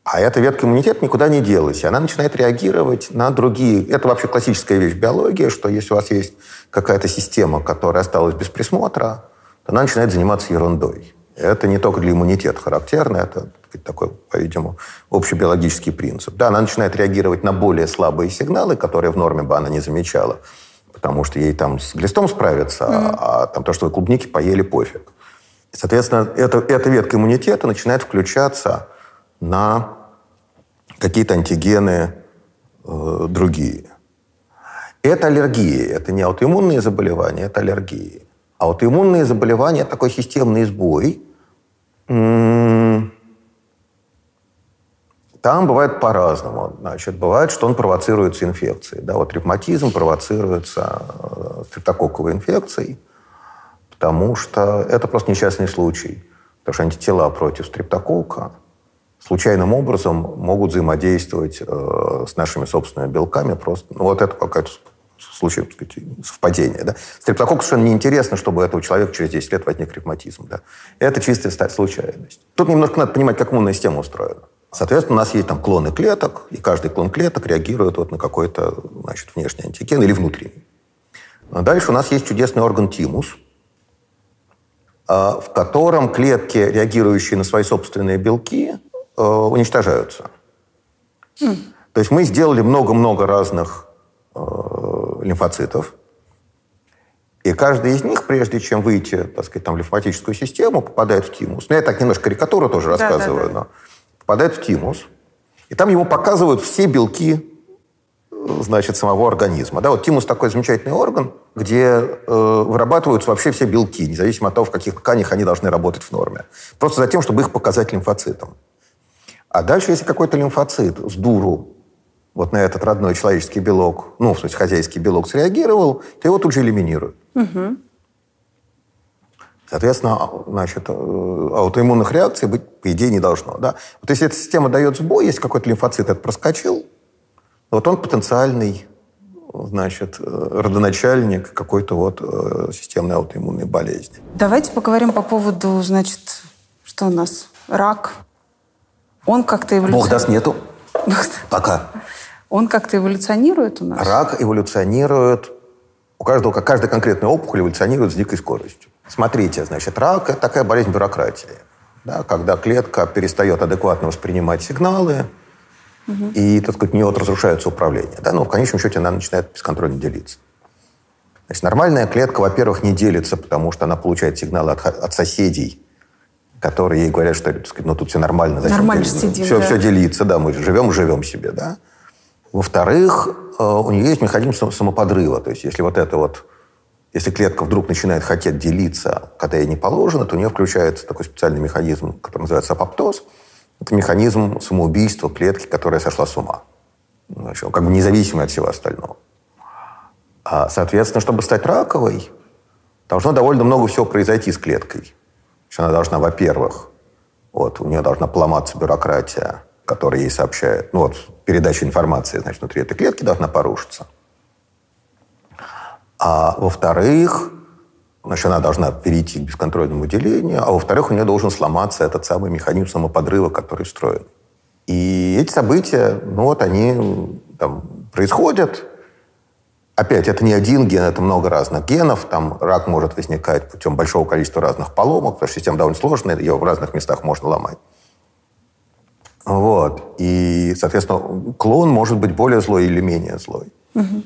А эта ветка иммунитета никуда не делась. И она начинает реагировать на другие. Это вообще классическая вещь биологии, что если у вас есть какая-то система, которая осталась без присмотра, то она начинает заниматься ерундой. Это не только для иммунитета характерно, это такой, по-видимому, общий биологический принцип. Да, она начинает реагировать на более слабые сигналы, которые в норме бы она не замечала, потому что ей там с глистом справиться, mm-hmm. а, а там то, что вы клубники поели, пофиг. Соответственно, эта, эта ветка иммунитета начинает включаться на какие-то антигены э, другие. Это аллергии, это не аутоиммунные заболевания, это аллергии. Аутоиммунные заболевания – такой системный сбой. Там бывает по-разному. Значит, бывает, что он провоцируется инфекцией. Да, вот ревматизм провоцируется стрептококковой инфекцией, потому что это просто несчастный случай. Потому что антитела против стрептокока случайным образом могут взаимодействовать э, с нашими собственными белками. Просто, ну, вот это какая-то случай, так сказать, совпадения. Да? Стрептококку совершенно неинтересно, чтобы у этого человека через 10 лет возник ревматизм. Да? Это чистая случайность. Тут немножко надо понимать, как иммунная система устроена. Соответственно, у нас есть там клоны клеток, и каждый клон клеток реагирует вот на какой-то значит, внешний антиген или внутренний. А дальше у нас есть чудесный орган тимус, а, в котором клетки, реагирующие на свои собственные белки, э, уничтожаются. Mm. То есть мы сделали много-много разных э, лимфоцитов. И каждый из них, прежде чем выйти, так сказать, там, в лимфатическую систему, попадает в тимус. Ну, я так немножко карикатуру тоже рассказываю, да, да, да. но попадает в тимус. И там ему показывают все белки значит, самого организма. Да, вот тимус такой замечательный орган, где э, вырабатываются вообще все белки, независимо от того, в каких тканях они должны работать в норме. Просто за тем, чтобы их показать лимфоцитам. А дальше, если какой-то лимфоцит с дуру вот на этот родной человеческий белок, ну, в смысле, хозяйский белок среагировал, то его тут же элиминируют. Угу. Соответственно, значит, э, аутоиммунных реакций быть, по идее, не должно. Да? Вот если эта система дает сбой, если какой-то лимфоцит это проскочил, вот он потенциальный значит, э, родоначальник какой-то вот э, системной аутоиммунной болезни. Давайте поговорим по поводу, значит, что у нас? Рак. Он как-то эволюционирует. Бог даст, нету. Пока. Он как-то эволюционирует у нас? Рак эволюционирует, у каждого, как каждая конкретная опухоль эволюционирует с дикой скоростью. Смотрите, значит, рак – это такая болезнь бюрократии. Да, когда клетка перестает адекватно воспринимать сигналы, угу. и, так сказать, у нее разрушается управление. Да, но в конечном счете она начинает бесконтрольно делиться. Значит, нормальная клетка, во-первых, не делится, потому что она получает сигналы от, от соседей, которые ей говорят, что сказать, ну, тут все нормально. Зачем нормально сидим, все, да. все делиться, да, мы живем, живем себе, да. Во-вторых, э, у нее есть механизм самоподрыва. То есть если вот это вот, если клетка вдруг начинает хотеть делиться, когда ей не положено, то у нее включается такой специальный механизм, который называется апоптоз. Это механизм самоубийства клетки, которая сошла с ума. Значит, как бы независимый от всего остального. А, соответственно, чтобы стать раковой, должно довольно много всего произойти с клеткой. Она должна, во-первых, вот, у нее должна поломаться бюрократия, которая ей сообщает, ну вот, передача информации, значит, внутри этой клетки должна порушиться. А во-вторых, значит, она должна перейти к бесконтрольному делению, а во-вторых, у нее должен сломаться этот самый механизм самоподрыва, который встроен. И эти события, ну вот они там происходят. Опять, это не один ген, это много разных генов. Там рак может возникать путем большого количества разных поломок, потому что система довольно сложная, ее в разных местах можно ломать. Вот. И, соответственно, клон может быть более злой или менее злой. Угу.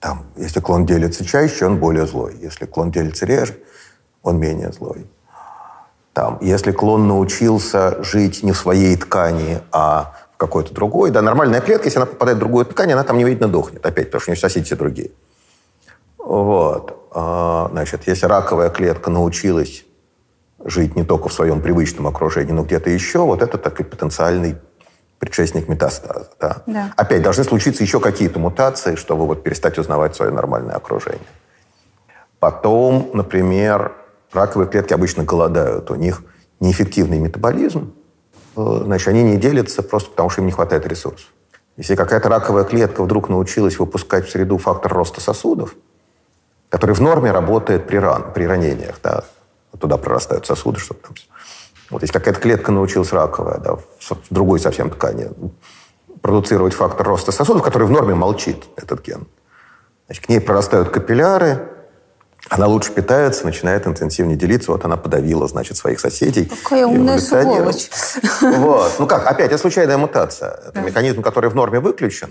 Там, если клон делится чаще, он более злой. Если клон делится реже, он менее злой. Там, если клон научился жить не в своей ткани, а в какой-то другой, да, нормальная клетка, если она попадает в другую ткань, она там невидно дохнет опять, потому что у нее соседи все другие. Вот. А, значит, если раковая клетка научилась жить не только в своем привычном окружении, но где-то еще, вот это такой потенциальный предшественник метастаза. Да? Да. Опять должны случиться еще какие-то мутации, чтобы вот перестать узнавать свое нормальное окружение. Потом, например, раковые клетки обычно голодают. У них неэффективный метаболизм, э, значит, они не делятся просто потому, что им не хватает ресурсов. Если какая-то раковая клетка вдруг научилась выпускать в среду фактор роста сосудов, который в норме работает при, ран, при ранениях, да, туда прорастают сосуды, чтобы там... Вот если какая-то клетка научилась раковая, да, в другой совсем ткани, продуцировать фактор роста сосудов, который в норме молчит, этот ген. Значит, к ней прорастают капилляры, она лучше питается, начинает интенсивнее делиться. Вот она подавила, значит, своих соседей. Какая умная сволочь. Вот. Ну как, опять, это случайная мутация. Это да. механизм, который в норме выключен.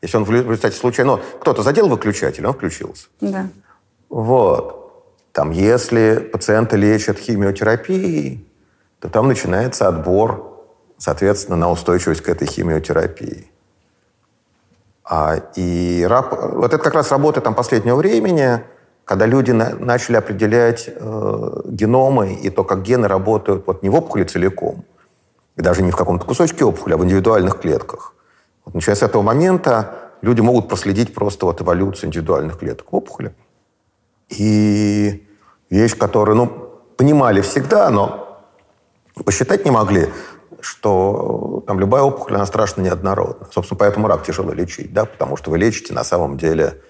Если он в результате случайно... Ну, кто-то задел выключатель, он включился. Да. Вот. Там, если пациента лечат химиотерапией, то там начинается отбор, соответственно, на устойчивость к этой химиотерапии. А, и раб, вот это как раз работа там последнего времени, когда люди на, начали определять э, геномы и то, как гены работают вот не в опухоли целиком, и даже не в каком-то кусочке опухоли, а в индивидуальных клетках. Вот, начиная с этого момента люди могут проследить просто вот эволюцию индивидуальных клеток опухоли. И вещь, которую, ну, понимали всегда, но посчитать не могли, что там любая опухоль, она страшно неоднородна. Собственно, поэтому рак тяжело лечить, да, потому что вы лечите на самом деле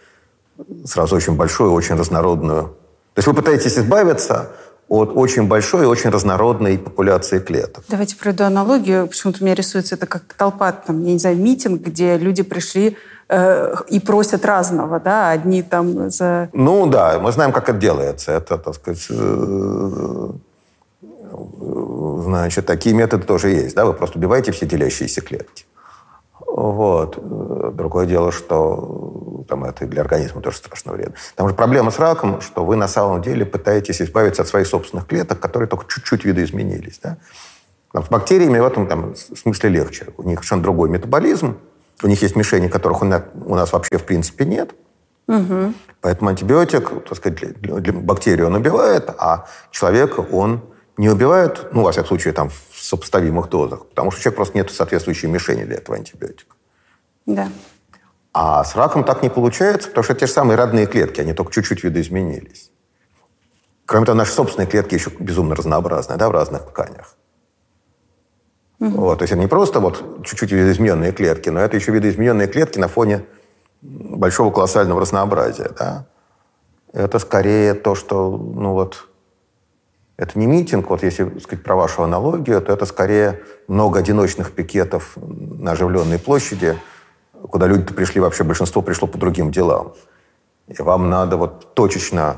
сразу очень большую, очень разнородную. То есть вы пытаетесь избавиться от очень большой и очень разнородной популяции клеток. Давайте проведу аналогию. Почему-то у меня рисуется это как толпа, там, я не знаю, митинг, где люди пришли э, и просят разного, да, одни там за... Ну да, мы знаем, как это делается. Это, так сказать, э, значит, такие методы тоже есть, да, вы просто убиваете все делящиеся клетки. Вот. Другое дело, что там это для организма тоже страшно вредно. Там же проблема с раком, что вы на самом деле пытаетесь избавиться от своих собственных клеток, которые только чуть-чуть видоизменились. Да? Там, с бактериями в этом там, смысле легче. У них совершенно другой метаболизм. У них есть мишени, которых у нас, у нас вообще в принципе нет. Угу. Поэтому антибиотик, так сказать, для, для бактерии он убивает, а человека он не убивает, ну, во всяком случае, там, в сопоставимых дозах, потому что у человека просто нет соответствующей мишени для этого антибиотика. Да. А с раком так не получается, потому что это те же самые родные клетки, они только чуть-чуть видоизменились. Кроме того, наши собственные клетки еще безумно разнообразные, да, в разных тканях. Угу. Вот, то есть это не просто вот чуть-чуть видоизмененные клетки, но это еще видоизмененные клетки на фоне большого колоссального разнообразия, да. Это скорее то, что, ну вот, это не митинг, вот если сказать про вашу аналогию, то это скорее много одиночных пикетов на оживленной площади, куда люди пришли, вообще большинство пришло по другим делам. И вам надо вот точечно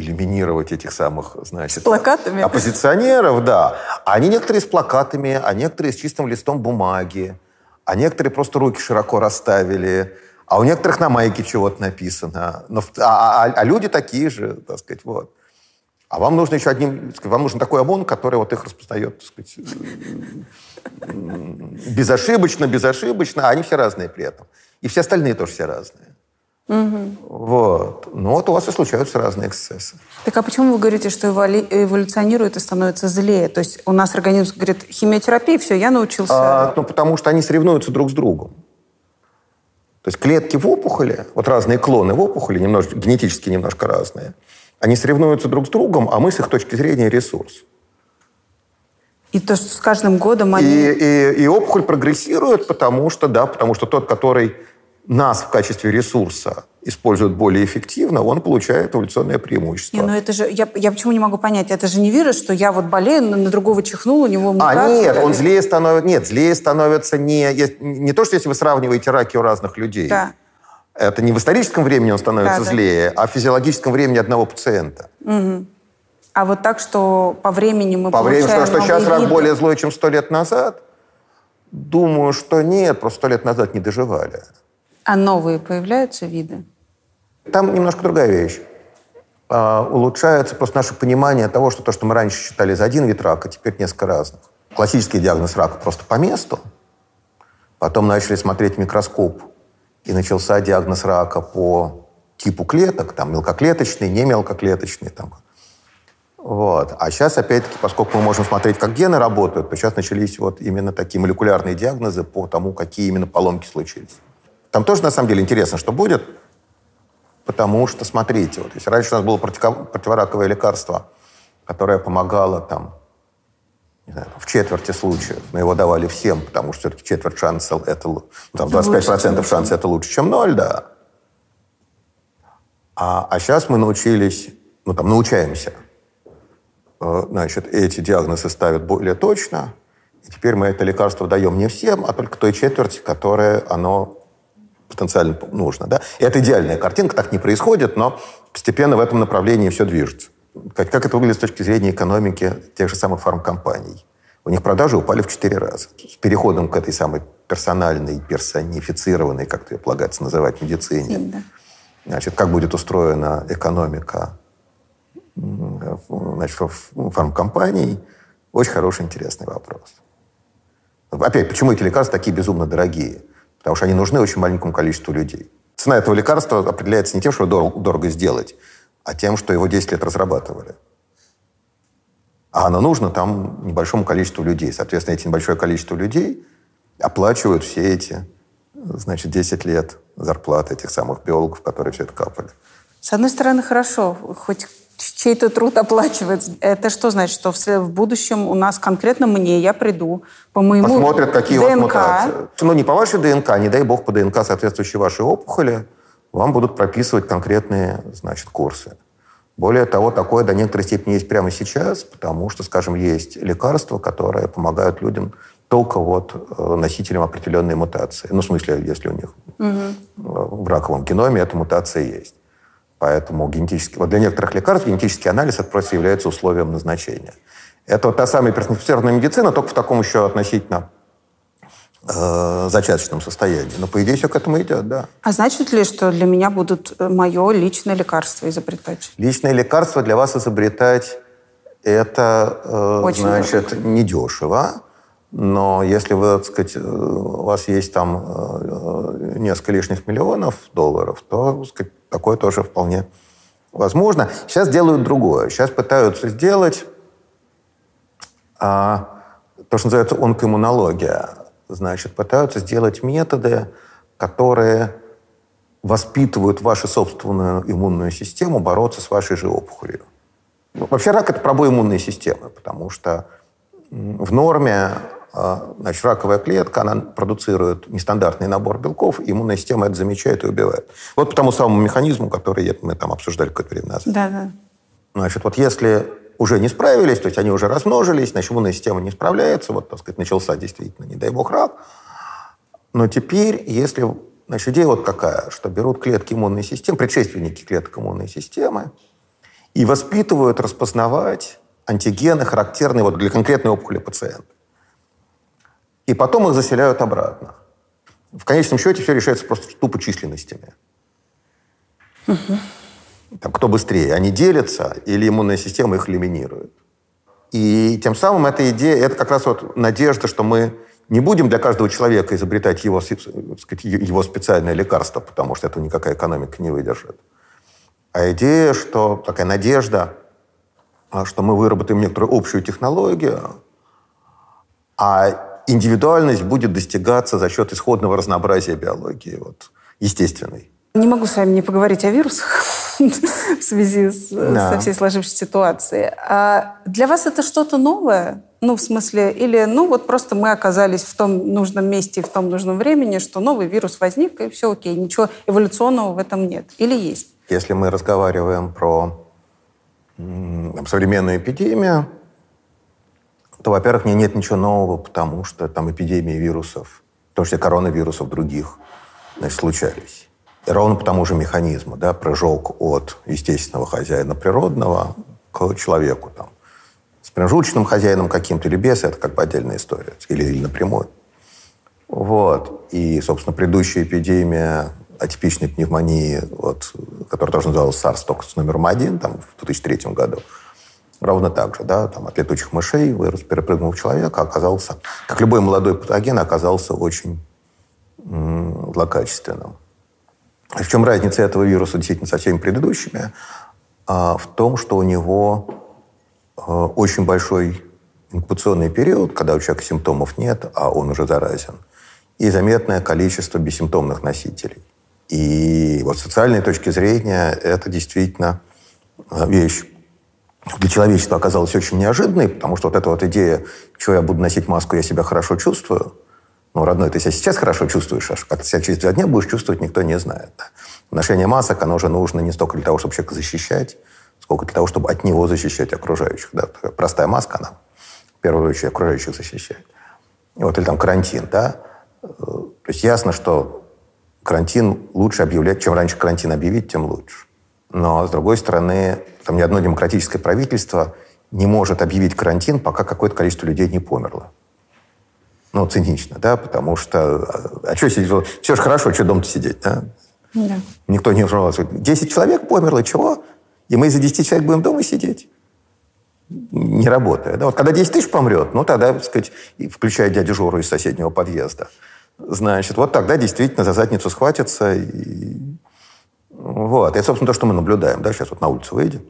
элиминировать этих самых, значит... С плакатами? Оппозиционеров, да. Они некоторые с плакатами, а некоторые с чистым листом бумаги, а некоторые просто руки широко расставили, а у некоторых на майке чего-то написано. Но, а, а, а люди такие же, так сказать, вот. А вам нужно еще одним, вам нужен такой ОМОН, который вот их распознает, так сказать, безошибочно, безошибочно, а они все разные при этом. И все остальные тоже все разные. Угу. Вот. Ну вот у вас и случаются разные эксцессы. Так а почему вы говорите, что эволюционирует и становится злее? То есть у нас организм говорит, химиотерапия, все, я научился... А, ну, потому что они соревнуются друг с другом. То есть клетки в опухоли, вот разные клоны в опухоли, немножко, генетически немножко разные – они соревнуются друг с другом, а мы с их точки зрения ресурс. И то, что с каждым годом они... И, и, и опухоль прогрессирует, потому что, да, потому что тот, который нас в качестве ресурса использует более эффективно, он получает эволюционное преимущество. Не, ну это же, я, я почему не могу понять, это же не вирус, что я вот болею, на другого чихнул, у него мутация. А, нет, он злее становится, нет, злее становится не, не то, что если вы сравниваете раки у разных людей. Да. Это не в историческом времени он становится да, злее, да. а в физиологическом времени одного пациента. Угу. А вот так, что по времени мы По времени, что, что сейчас рак более злой, чем сто лет назад? Думаю, что нет, просто сто лет назад не доживали. А новые появляются виды? Там немножко другая вещь. А, улучшается просто наше понимание того, что то, что мы раньше считали за один вид рака, теперь несколько разных. Классический диагноз рака просто по месту. Потом начали смотреть микроскоп и начался диагноз рака по типу клеток, там мелкоклеточный, не мелкоклеточный. Там. Вот. А сейчас, опять-таки, поскольку мы можем смотреть, как гены работают, то сейчас начались вот именно такие молекулярные диагнозы по тому, какие именно поломки случились. Там тоже, на самом деле, интересно, что будет, потому что, смотрите, вот если раньше у нас было противораковое лекарство, которое помогало там не знаю, в четверти случаев, но его давали всем, потому что все-таки четверть шанса это, ну, там, 25% процентов шанса это лучше, чем ноль, да. А, а сейчас мы научились, ну там научаемся, э, значит, эти диагнозы ставят более точно, и теперь мы это лекарство даем не всем, а только той четверти, которая оно потенциально нужно. Да? И это идеальная картинка, так не происходит, но постепенно в этом направлении все движется. Как, как это выглядит с точки зрения экономики тех же самых фармкомпаний? У них продажи упали в 4 раза. С переходом к этой самой персональной, персонифицированной, как это полагается называть, медицине. Да. Значит, как будет устроена экономика значит, фармкомпаний? Очень хороший, интересный вопрос. Опять, почему эти лекарства такие безумно дорогие? Потому что они нужны очень маленькому количеству людей. Цена этого лекарства определяется не тем, что его дорого сделать, а тем, что его 10 лет разрабатывали. А оно нужно там небольшому количеству людей. Соответственно, эти небольшое количество людей оплачивают все эти, значит, 10 лет зарплаты этих самых биологов, которые все это капали. С одной стороны, хорошо, хоть чей-то труд оплачивать. Это что значит, что в, будущем у нас конкретно мне, я приду по моему Посмотрят, какие ДНК. у вас мутации. Ну, не по вашей ДНК, не дай бог по ДНК соответствующей вашей опухоли, вам будут прописывать конкретные, значит, курсы. Более того, такое до некоторой степени есть прямо сейчас, потому что, скажем, есть лекарства, которые помогают людям только вот э, носителям определенной мутации. Ну, в смысле, если у них угу. в раковом геноме эта мутация есть. Поэтому генетический, вот для некоторых лекарств генетический анализ это просто является условием назначения. Это вот та самая персонифицированная медицина, только в таком еще относительно э, зачаточном состоянии. Но, по идее, все к этому идет, да. А значит ли, что для меня будут э, мое личное лекарство изобретать? Личное лекарство для вас изобретать это, э, Очень значит, дорого. недешево. Но если вы, так сказать, э, у вас есть там э, несколько лишних миллионов долларов, то, так сказать, такое тоже вполне возможно. Сейчас делают другое. Сейчас пытаются сделать а, то, что называется онкоиммунология. Значит, пытаются сделать методы, которые воспитывают вашу собственную иммунную систему бороться с вашей же опухолью. Ну, вообще рак – это пробой иммунной системы, потому что в норме значит, раковая клетка, она продуцирует нестандартный набор белков, и иммунная система это замечает и убивает. Вот по тому самому механизму, который мы там обсуждали какое-то время назад. Да, да. Значит, вот если уже не справились, то есть они уже размножились, значит, иммунная система не справляется, вот, так сказать, начался действительно, не дай бог, рак. Но теперь, если... Значит, идея вот какая, что берут клетки иммунной системы, предшественники клеток иммунной системы, и воспитывают распознавать антигены, характерные вот для конкретной опухоли пациента и потом их заселяют обратно. В конечном счете все решается просто тупо численностями. Угу. Там, кто быстрее, они делятся или иммунная система их элиминирует. И тем самым эта идея, это как раз вот надежда, что мы не будем для каждого человека изобретать его, сказать, его специальное лекарство, потому что этого никакая экономика не выдержит. А идея, что такая надежда, а, что мы выработаем некоторую общую технологию, а индивидуальность будет достигаться за счет исходного разнообразия биологии, вот, естественной. Не могу с вами не поговорить о вирусах в связи с, да. со всей сложившейся ситуацией. А для вас это что-то новое? Ну, в смысле, или, ну, вот просто мы оказались в том нужном месте в том нужном времени, что новый вирус возник, и все окей, ничего эволюционного в этом нет. Или есть? Если мы разговариваем про современную эпидемию, то, во-первых, мне нет ничего нового, потому что там эпидемии вирусов, потому что коронавирусов других значит, случались. И ровно по тому же механизму, да, прыжок от естественного хозяина природного к человеку там. С промежуточным хозяином каким-то или без, это как бы отдельная история. Или, или напрямую. Вот. И, собственно, предыдущая эпидемия атипичной пневмонии, вот, которая тоже называлась SARS, только с номером один, там, в 2003 году, Ровно так же, да, там от летучих мышей вирус перепрыгнул в человека, оказался, как любой молодой патоген, оказался очень м- злокачественным. В чем разница этого вируса действительно со всеми предыдущими? А, в том, что у него а, очень большой инкубационный период, когда у человека симптомов нет, а он уже заразен, и заметное количество бессимптомных носителей. И вот с социальной точки зрения это действительно а, вещь для человечества оказалась очень неожиданной, потому что вот эта вот идея, что я буду носить маску, я себя хорошо чувствую, ну, родной, ты себя сейчас хорошо чувствуешь, а как ты себя через два дня будешь чувствовать, никто не знает. Да? Ношение масок, оно уже нужно не столько для того, чтобы человека защищать, сколько для того, чтобы от него защищать окружающих. Да? Такая простая маска, она в первую очередь окружающих защищает. Вот, или там карантин, да. То есть ясно, что карантин лучше объявлять, чем раньше карантин объявить, тем лучше. Но, с другой стороны, там ни одно демократическое правительство не может объявить карантин, пока какое-то количество людей не померло. Ну, цинично, да, потому что... А, а что сидеть? Все же хорошо, что дома сидеть, да? Да. Никто не жаловался. 10 человек померло, чего? И мы из-за 10 человек будем дома сидеть? Не работая. Да? Вот когда 10 тысяч помрет, ну, тогда, так сказать, включая дядю Жору из соседнего подъезда, значит, вот тогда действительно за задницу схватится и вот. Это, собственно, то, что мы наблюдаем. Да? Сейчас вот на улицу выйдем.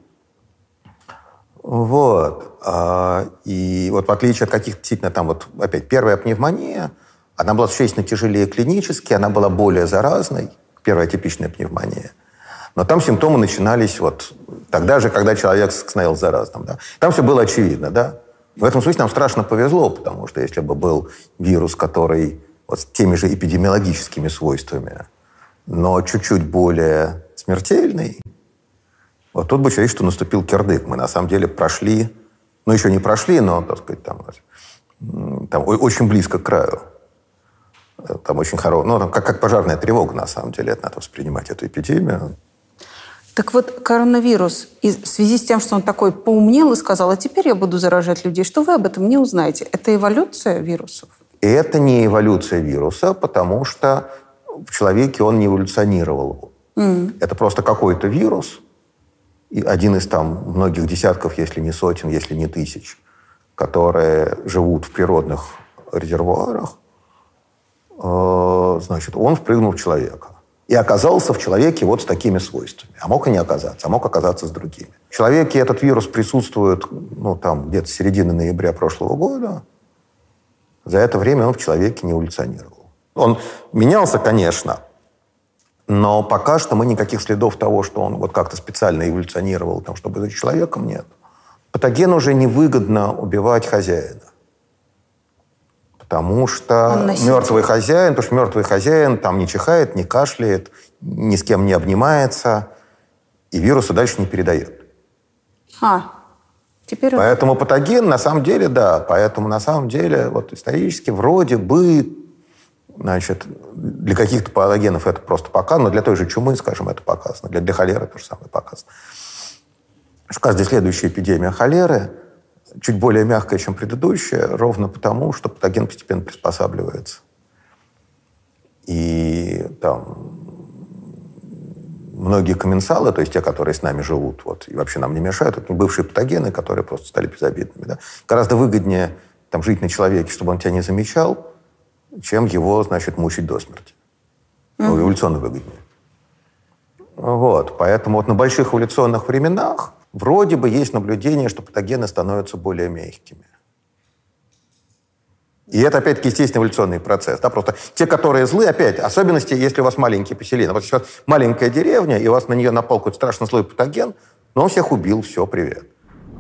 Вот. А, и вот в отличие от каких-то действительно там вот опять первая пневмония, она была существенно тяжелее клинически, она была более заразной, первая типичная пневмония. Но там симптомы начинались вот тогда же, когда человек становился заразным. Да? Там все было очевидно. Да? В этом смысле нам страшно повезло, потому что если бы был вирус, который вот с теми же эпидемиологическими свойствами, но чуть-чуть более смертельный, вот тут бы сказать, что наступил кирдык. Мы на самом деле прошли, ну еще не прошли, но, так сказать, там, там очень близко к краю. Там очень хорошо, ну, там, как, как пожарная тревога, на самом деле, это надо воспринимать эту эпидемию. Так вот, коронавирус, в связи с тем, что он такой поумнел и сказал, а теперь я буду заражать людей, что вы об этом не узнаете? Это эволюция вирусов? Это не эволюция вируса, потому что в человеке он не эволюционировал. Mm. Это просто какой-то вирус, и один из там многих десятков, если не сотен, если не тысяч, которые живут в природных резервуарах, э, значит, он впрыгнул в человека. И оказался в человеке вот с такими свойствами. А мог и не оказаться, а мог оказаться с другими. В человеке этот вирус присутствует ну, там, где-то с середины ноября прошлого года. За это время он в человеке не эволюционировал. Он менялся, конечно, но пока что мы никаких следов того, что он вот как-то специально эволюционировал, там, чтобы быть человеком, нет. Патогену уже невыгодно убивать хозяина. Потому что мертвый хозяин, потому что мертвый хозяин там не чихает, не кашляет, ни с кем не обнимается, и вирусы дальше не передает. А, теперь... Поэтому патоген, на самом деле, да, поэтому на самом деле, вот исторически вроде бы Значит, для каких-то патогенов это просто показано, но для той же чумы, скажем, это показано. Для, для холеры то же самое показано. Каждая следующая эпидемия холеры чуть более мягкая, чем предыдущая, ровно потому, что патоген постепенно приспосабливается. И там многие комменсалы, то есть те, которые с нами живут, вот, и вообще нам не мешают, это бывшие патогены, которые просто стали безобидными. Да? Гораздо выгоднее там, жить на человеке, чтобы он тебя не замечал, чем его, значит, мучить до смерти. Mm-hmm. Ну, эволюционно выгоднее. Вот. Поэтому вот на больших эволюционных временах вроде бы есть наблюдение, что патогены становятся более мягкими. И это, опять-таки, естественный эволюционный процесс. Да? Просто те, которые злы, опять, особенности, если у вас маленькие поселения. Вот вас маленькая деревня, и у вас на нее напал какой-то страшно злой патоген, но он всех убил, все, привет.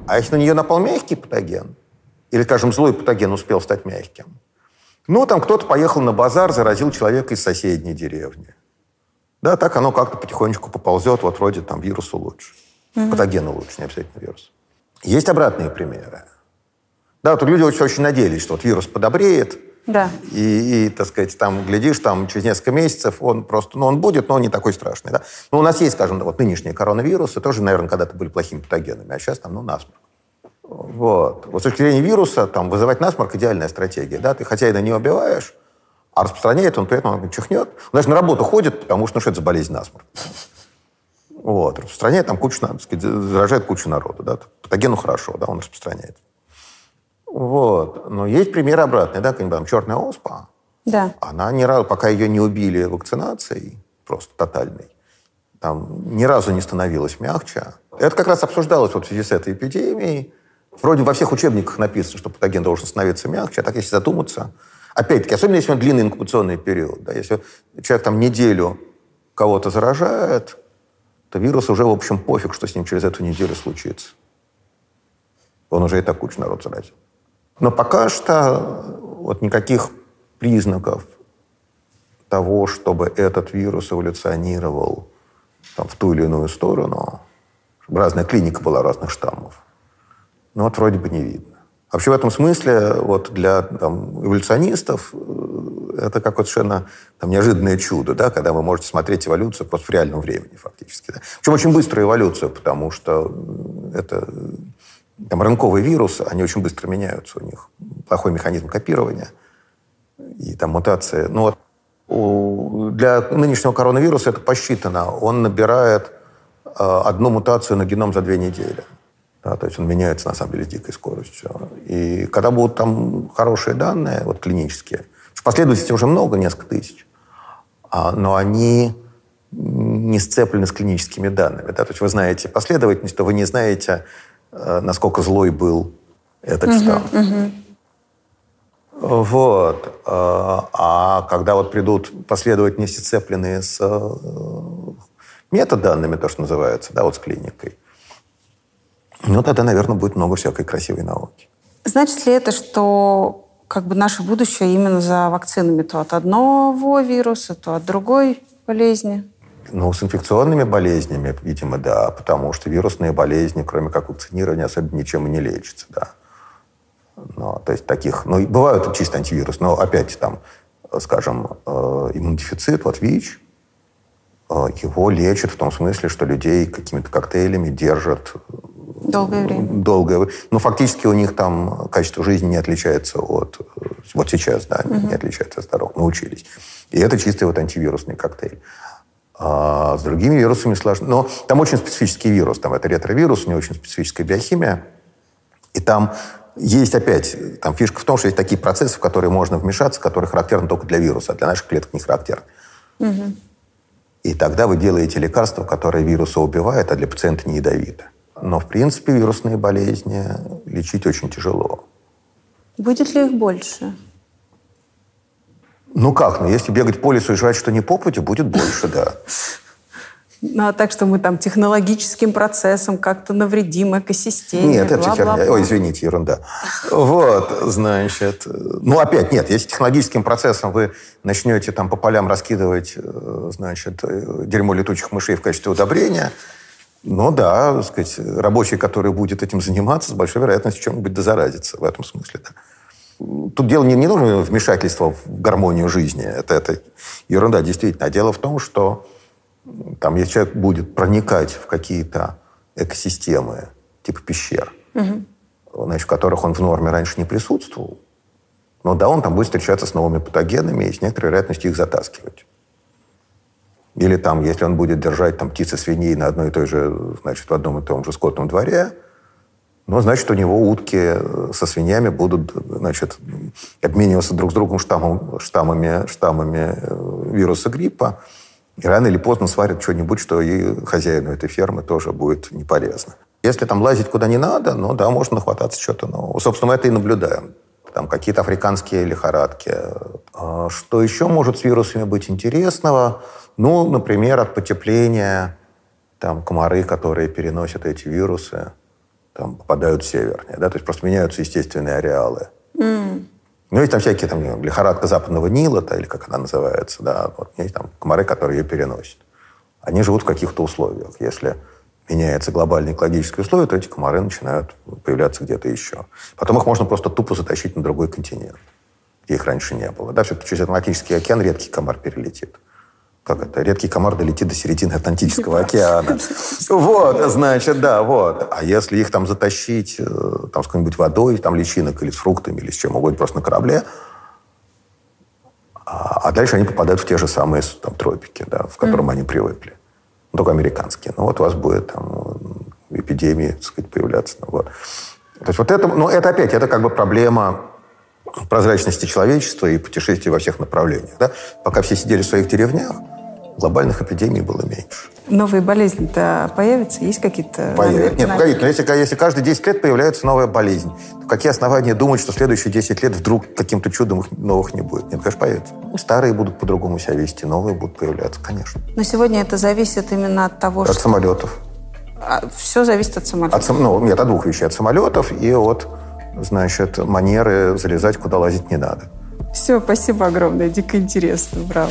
А если на нее напал мягкий патоген, или, скажем, злой патоген успел стать мягким, ну, там кто-то поехал на базар, заразил человека из соседней деревни. Да, так оно как-то потихонечку поползет, вот вроде там вирусу лучше. Угу. Патогену лучше, не обязательно вирус. Есть обратные примеры. Да, вот люди очень, очень надеялись, что вот вирус подобреет, да. И, и, так сказать, там, глядишь, там, через несколько месяцев он просто, ну, он будет, но он не такой страшный, да. Ну, у нас есть, скажем, вот нынешние коронавирусы, тоже, наверное, когда-то были плохими патогенами, а сейчас там, ну, насморк. Вот. вот с точки зрения вируса, там, вызывать насморк – идеальная стратегия. Да? Ты хотя и на него убиваешь, а распространяет он при этом он чихнет. Он даже на работу ходит, потому что ну, что это за болезнь насморк. Вот. Распространяет там кучу, так сказать, заражает кучу народу. Да? Патогену хорошо, да, он распространяет. Вот. Но есть примеры обратные, да, там черная оспа. Да. Она ни разу, пока ее не убили вакцинацией, просто тотальной, там ни разу не становилась мягче. Это как раз обсуждалось вот в связи с этой эпидемией. Вроде во всех учебниках написано, что патоген должен становиться мягче, а так, если задуматься, опять-таки, особенно если он длинный инкубационный период, да, если человек там неделю кого-то заражает, то вирус уже, в общем, пофиг, что с ним через эту неделю случится. Он уже и так кучу народ заразил. Но пока что вот никаких признаков того, чтобы этот вирус эволюционировал там, в ту или иную сторону, чтобы разная клиника была разных штаммов, ну вот вроде бы не видно. Вообще в этом смысле вот для там, эволюционистов э, это какое-то совершенно там, неожиданное чудо, да, когда вы можете смотреть эволюцию просто в реальном времени фактически. Да. Причем очень быструю эволюцию, потому что это там, рынковые вирусы, они очень быстро меняются, у них плохой механизм копирования и там мутации. Ну, вот у, для нынешнего коронавируса это посчитано. Он набирает э, одну мутацию на геном за две недели. Да, то есть он меняется, на самом деле, с дикой скоростью. И когда будут там хорошие данные, вот клинические, последовательности уже много, несколько тысяч, а, но они не сцеплены с клиническими данными. Да? То есть вы знаете последовательность, то вы не знаете, э, насколько злой был этот штамм. Угу. Вот. Э, а когда вот придут последовательности, сцепленные с э, метаданными, то, что называется, да, вот с клиникой, ну, тогда, наверное, будет много всякой красивой науки. Значит ли это, что как бы наше будущее именно за вакцинами то от одного вируса, то от другой болезни? Ну, с инфекционными болезнями, видимо, да, потому что вирусные болезни, кроме как вакцинирования, особенно ничем и не лечатся, да. Ну, то есть таких, ну, бывают чисто антивирус, но опять там, скажем, э, иммунодефицит, вот ВИЧ, э, его лечат в том смысле, что людей какими-то коктейлями держат Долгое время. Долгое. Но фактически у них там качество жизни не отличается от... Вот сейчас, да, угу. не отличается от здоровых. Научились. И это чистый вот антивирусный коктейль. А с другими вирусами сложно. Но там очень специфический вирус. Там это ретровирус, у него очень специфическая биохимия. И там есть опять, там фишка в том, что есть такие процессы, в которые можно вмешаться, которые характерны только для вируса, а для наших клеток не характерны. Угу. И тогда вы делаете лекарство, которое вируса убивает, а для пациента не ядовито. Но, в принципе, вирусные болезни лечить очень тяжело. Будет ли их больше? Ну как? Ну, если бегать по лесу и жрать что не по пути, будет больше, да. Ну, а так, что мы там технологическим процессом как-то навредим экосистеме. Нет, это херня. Ой, извините, ерунда. Вот, значит... Ну, опять, нет, если технологическим процессом вы начнете там по полям раскидывать, э, значит, э, дерьмо летучих мышей в качестве удобрения, ну да, так сказать, рабочий, который будет этим заниматься, с большой вероятностью чем-нибудь дозаразится в этом смысле. Да. Тут дело не, не нужно вмешательства в гармонию жизни. Это, это ерунда, действительно. А дело в том, что там, если человек будет проникать в какие-то экосистемы, типа пещер, угу. значит, в которых он в норме раньше не присутствовал, но да, он там будет встречаться с новыми патогенами и с некоторой вероятностью их затаскивать. Или там, если он будет держать там птицы свиней на одной и той же, значит, в одном и том же скотном дворе, ну, значит, у него утки э, со свиньями будут, значит, обмениваться друг с другом штаммом, штаммами, штаммами э, вируса гриппа. И рано или поздно сварят что-нибудь, что и хозяину этой фермы тоже будет не полезно. Если там лазить куда не надо, ну да, можно нахвататься что-то нового. Собственно, мы это и наблюдаем. Там какие-то африканские лихорадки. А что еще может с вирусами быть интересного? Ну, например, от потепления там комары, которые переносят эти вирусы, там попадают в севернее, да, то есть просто меняются естественные ареалы. Mm. Ну, есть там всякие там лихорадка западного Нила, да, или как она называется, да, вот есть там комары, которые ее переносят. Они живут в каких-то условиях. Если меняется глобальное экологическое условие, то эти комары начинают появляться где-то еще. Потом их можно просто тупо затащить на другой континент, где их раньше не было. Да, все-таки через Атлантический океан редкий комар перелетит как это, редкий комар долетит до середины Атлантического океана. Вот, значит, да, вот. А если их там затащить э, там, с какой-нибудь водой, там, личинок или с фруктами, или с чем угодно, просто на корабле, а, а дальше они попадают в те же самые там, тропики, да, в котором mm. они привыкли. Ну, только американские. Ну, вот у вас будет там эпидемии, так сказать, появляться. Ну, вот. То есть вот это, ну, это опять, это как бы проблема прозрачности человечества и путешествий во всех направлениях. Да? Пока все сидели в своих деревнях, глобальных эпидемий было меньше. Новые болезни-то появятся? Есть какие-то... Появятся. Нет, погодите, но если, если каждые 10 лет появляется новая болезнь, то какие основания думать, что следующие 10 лет вдруг каким-то чудом их новых не будет? Нет, конечно, появится. Старые будут по-другому себя вести, новые будут появляться, конечно. Но сегодня это зависит именно от того, от что... От самолетов. А, все зависит от самолетов? От, ну, нет, от двух вещей. От самолетов и от значит, манеры залезать, куда лазить не надо. Все, спасибо огромное, дико интересно, браво.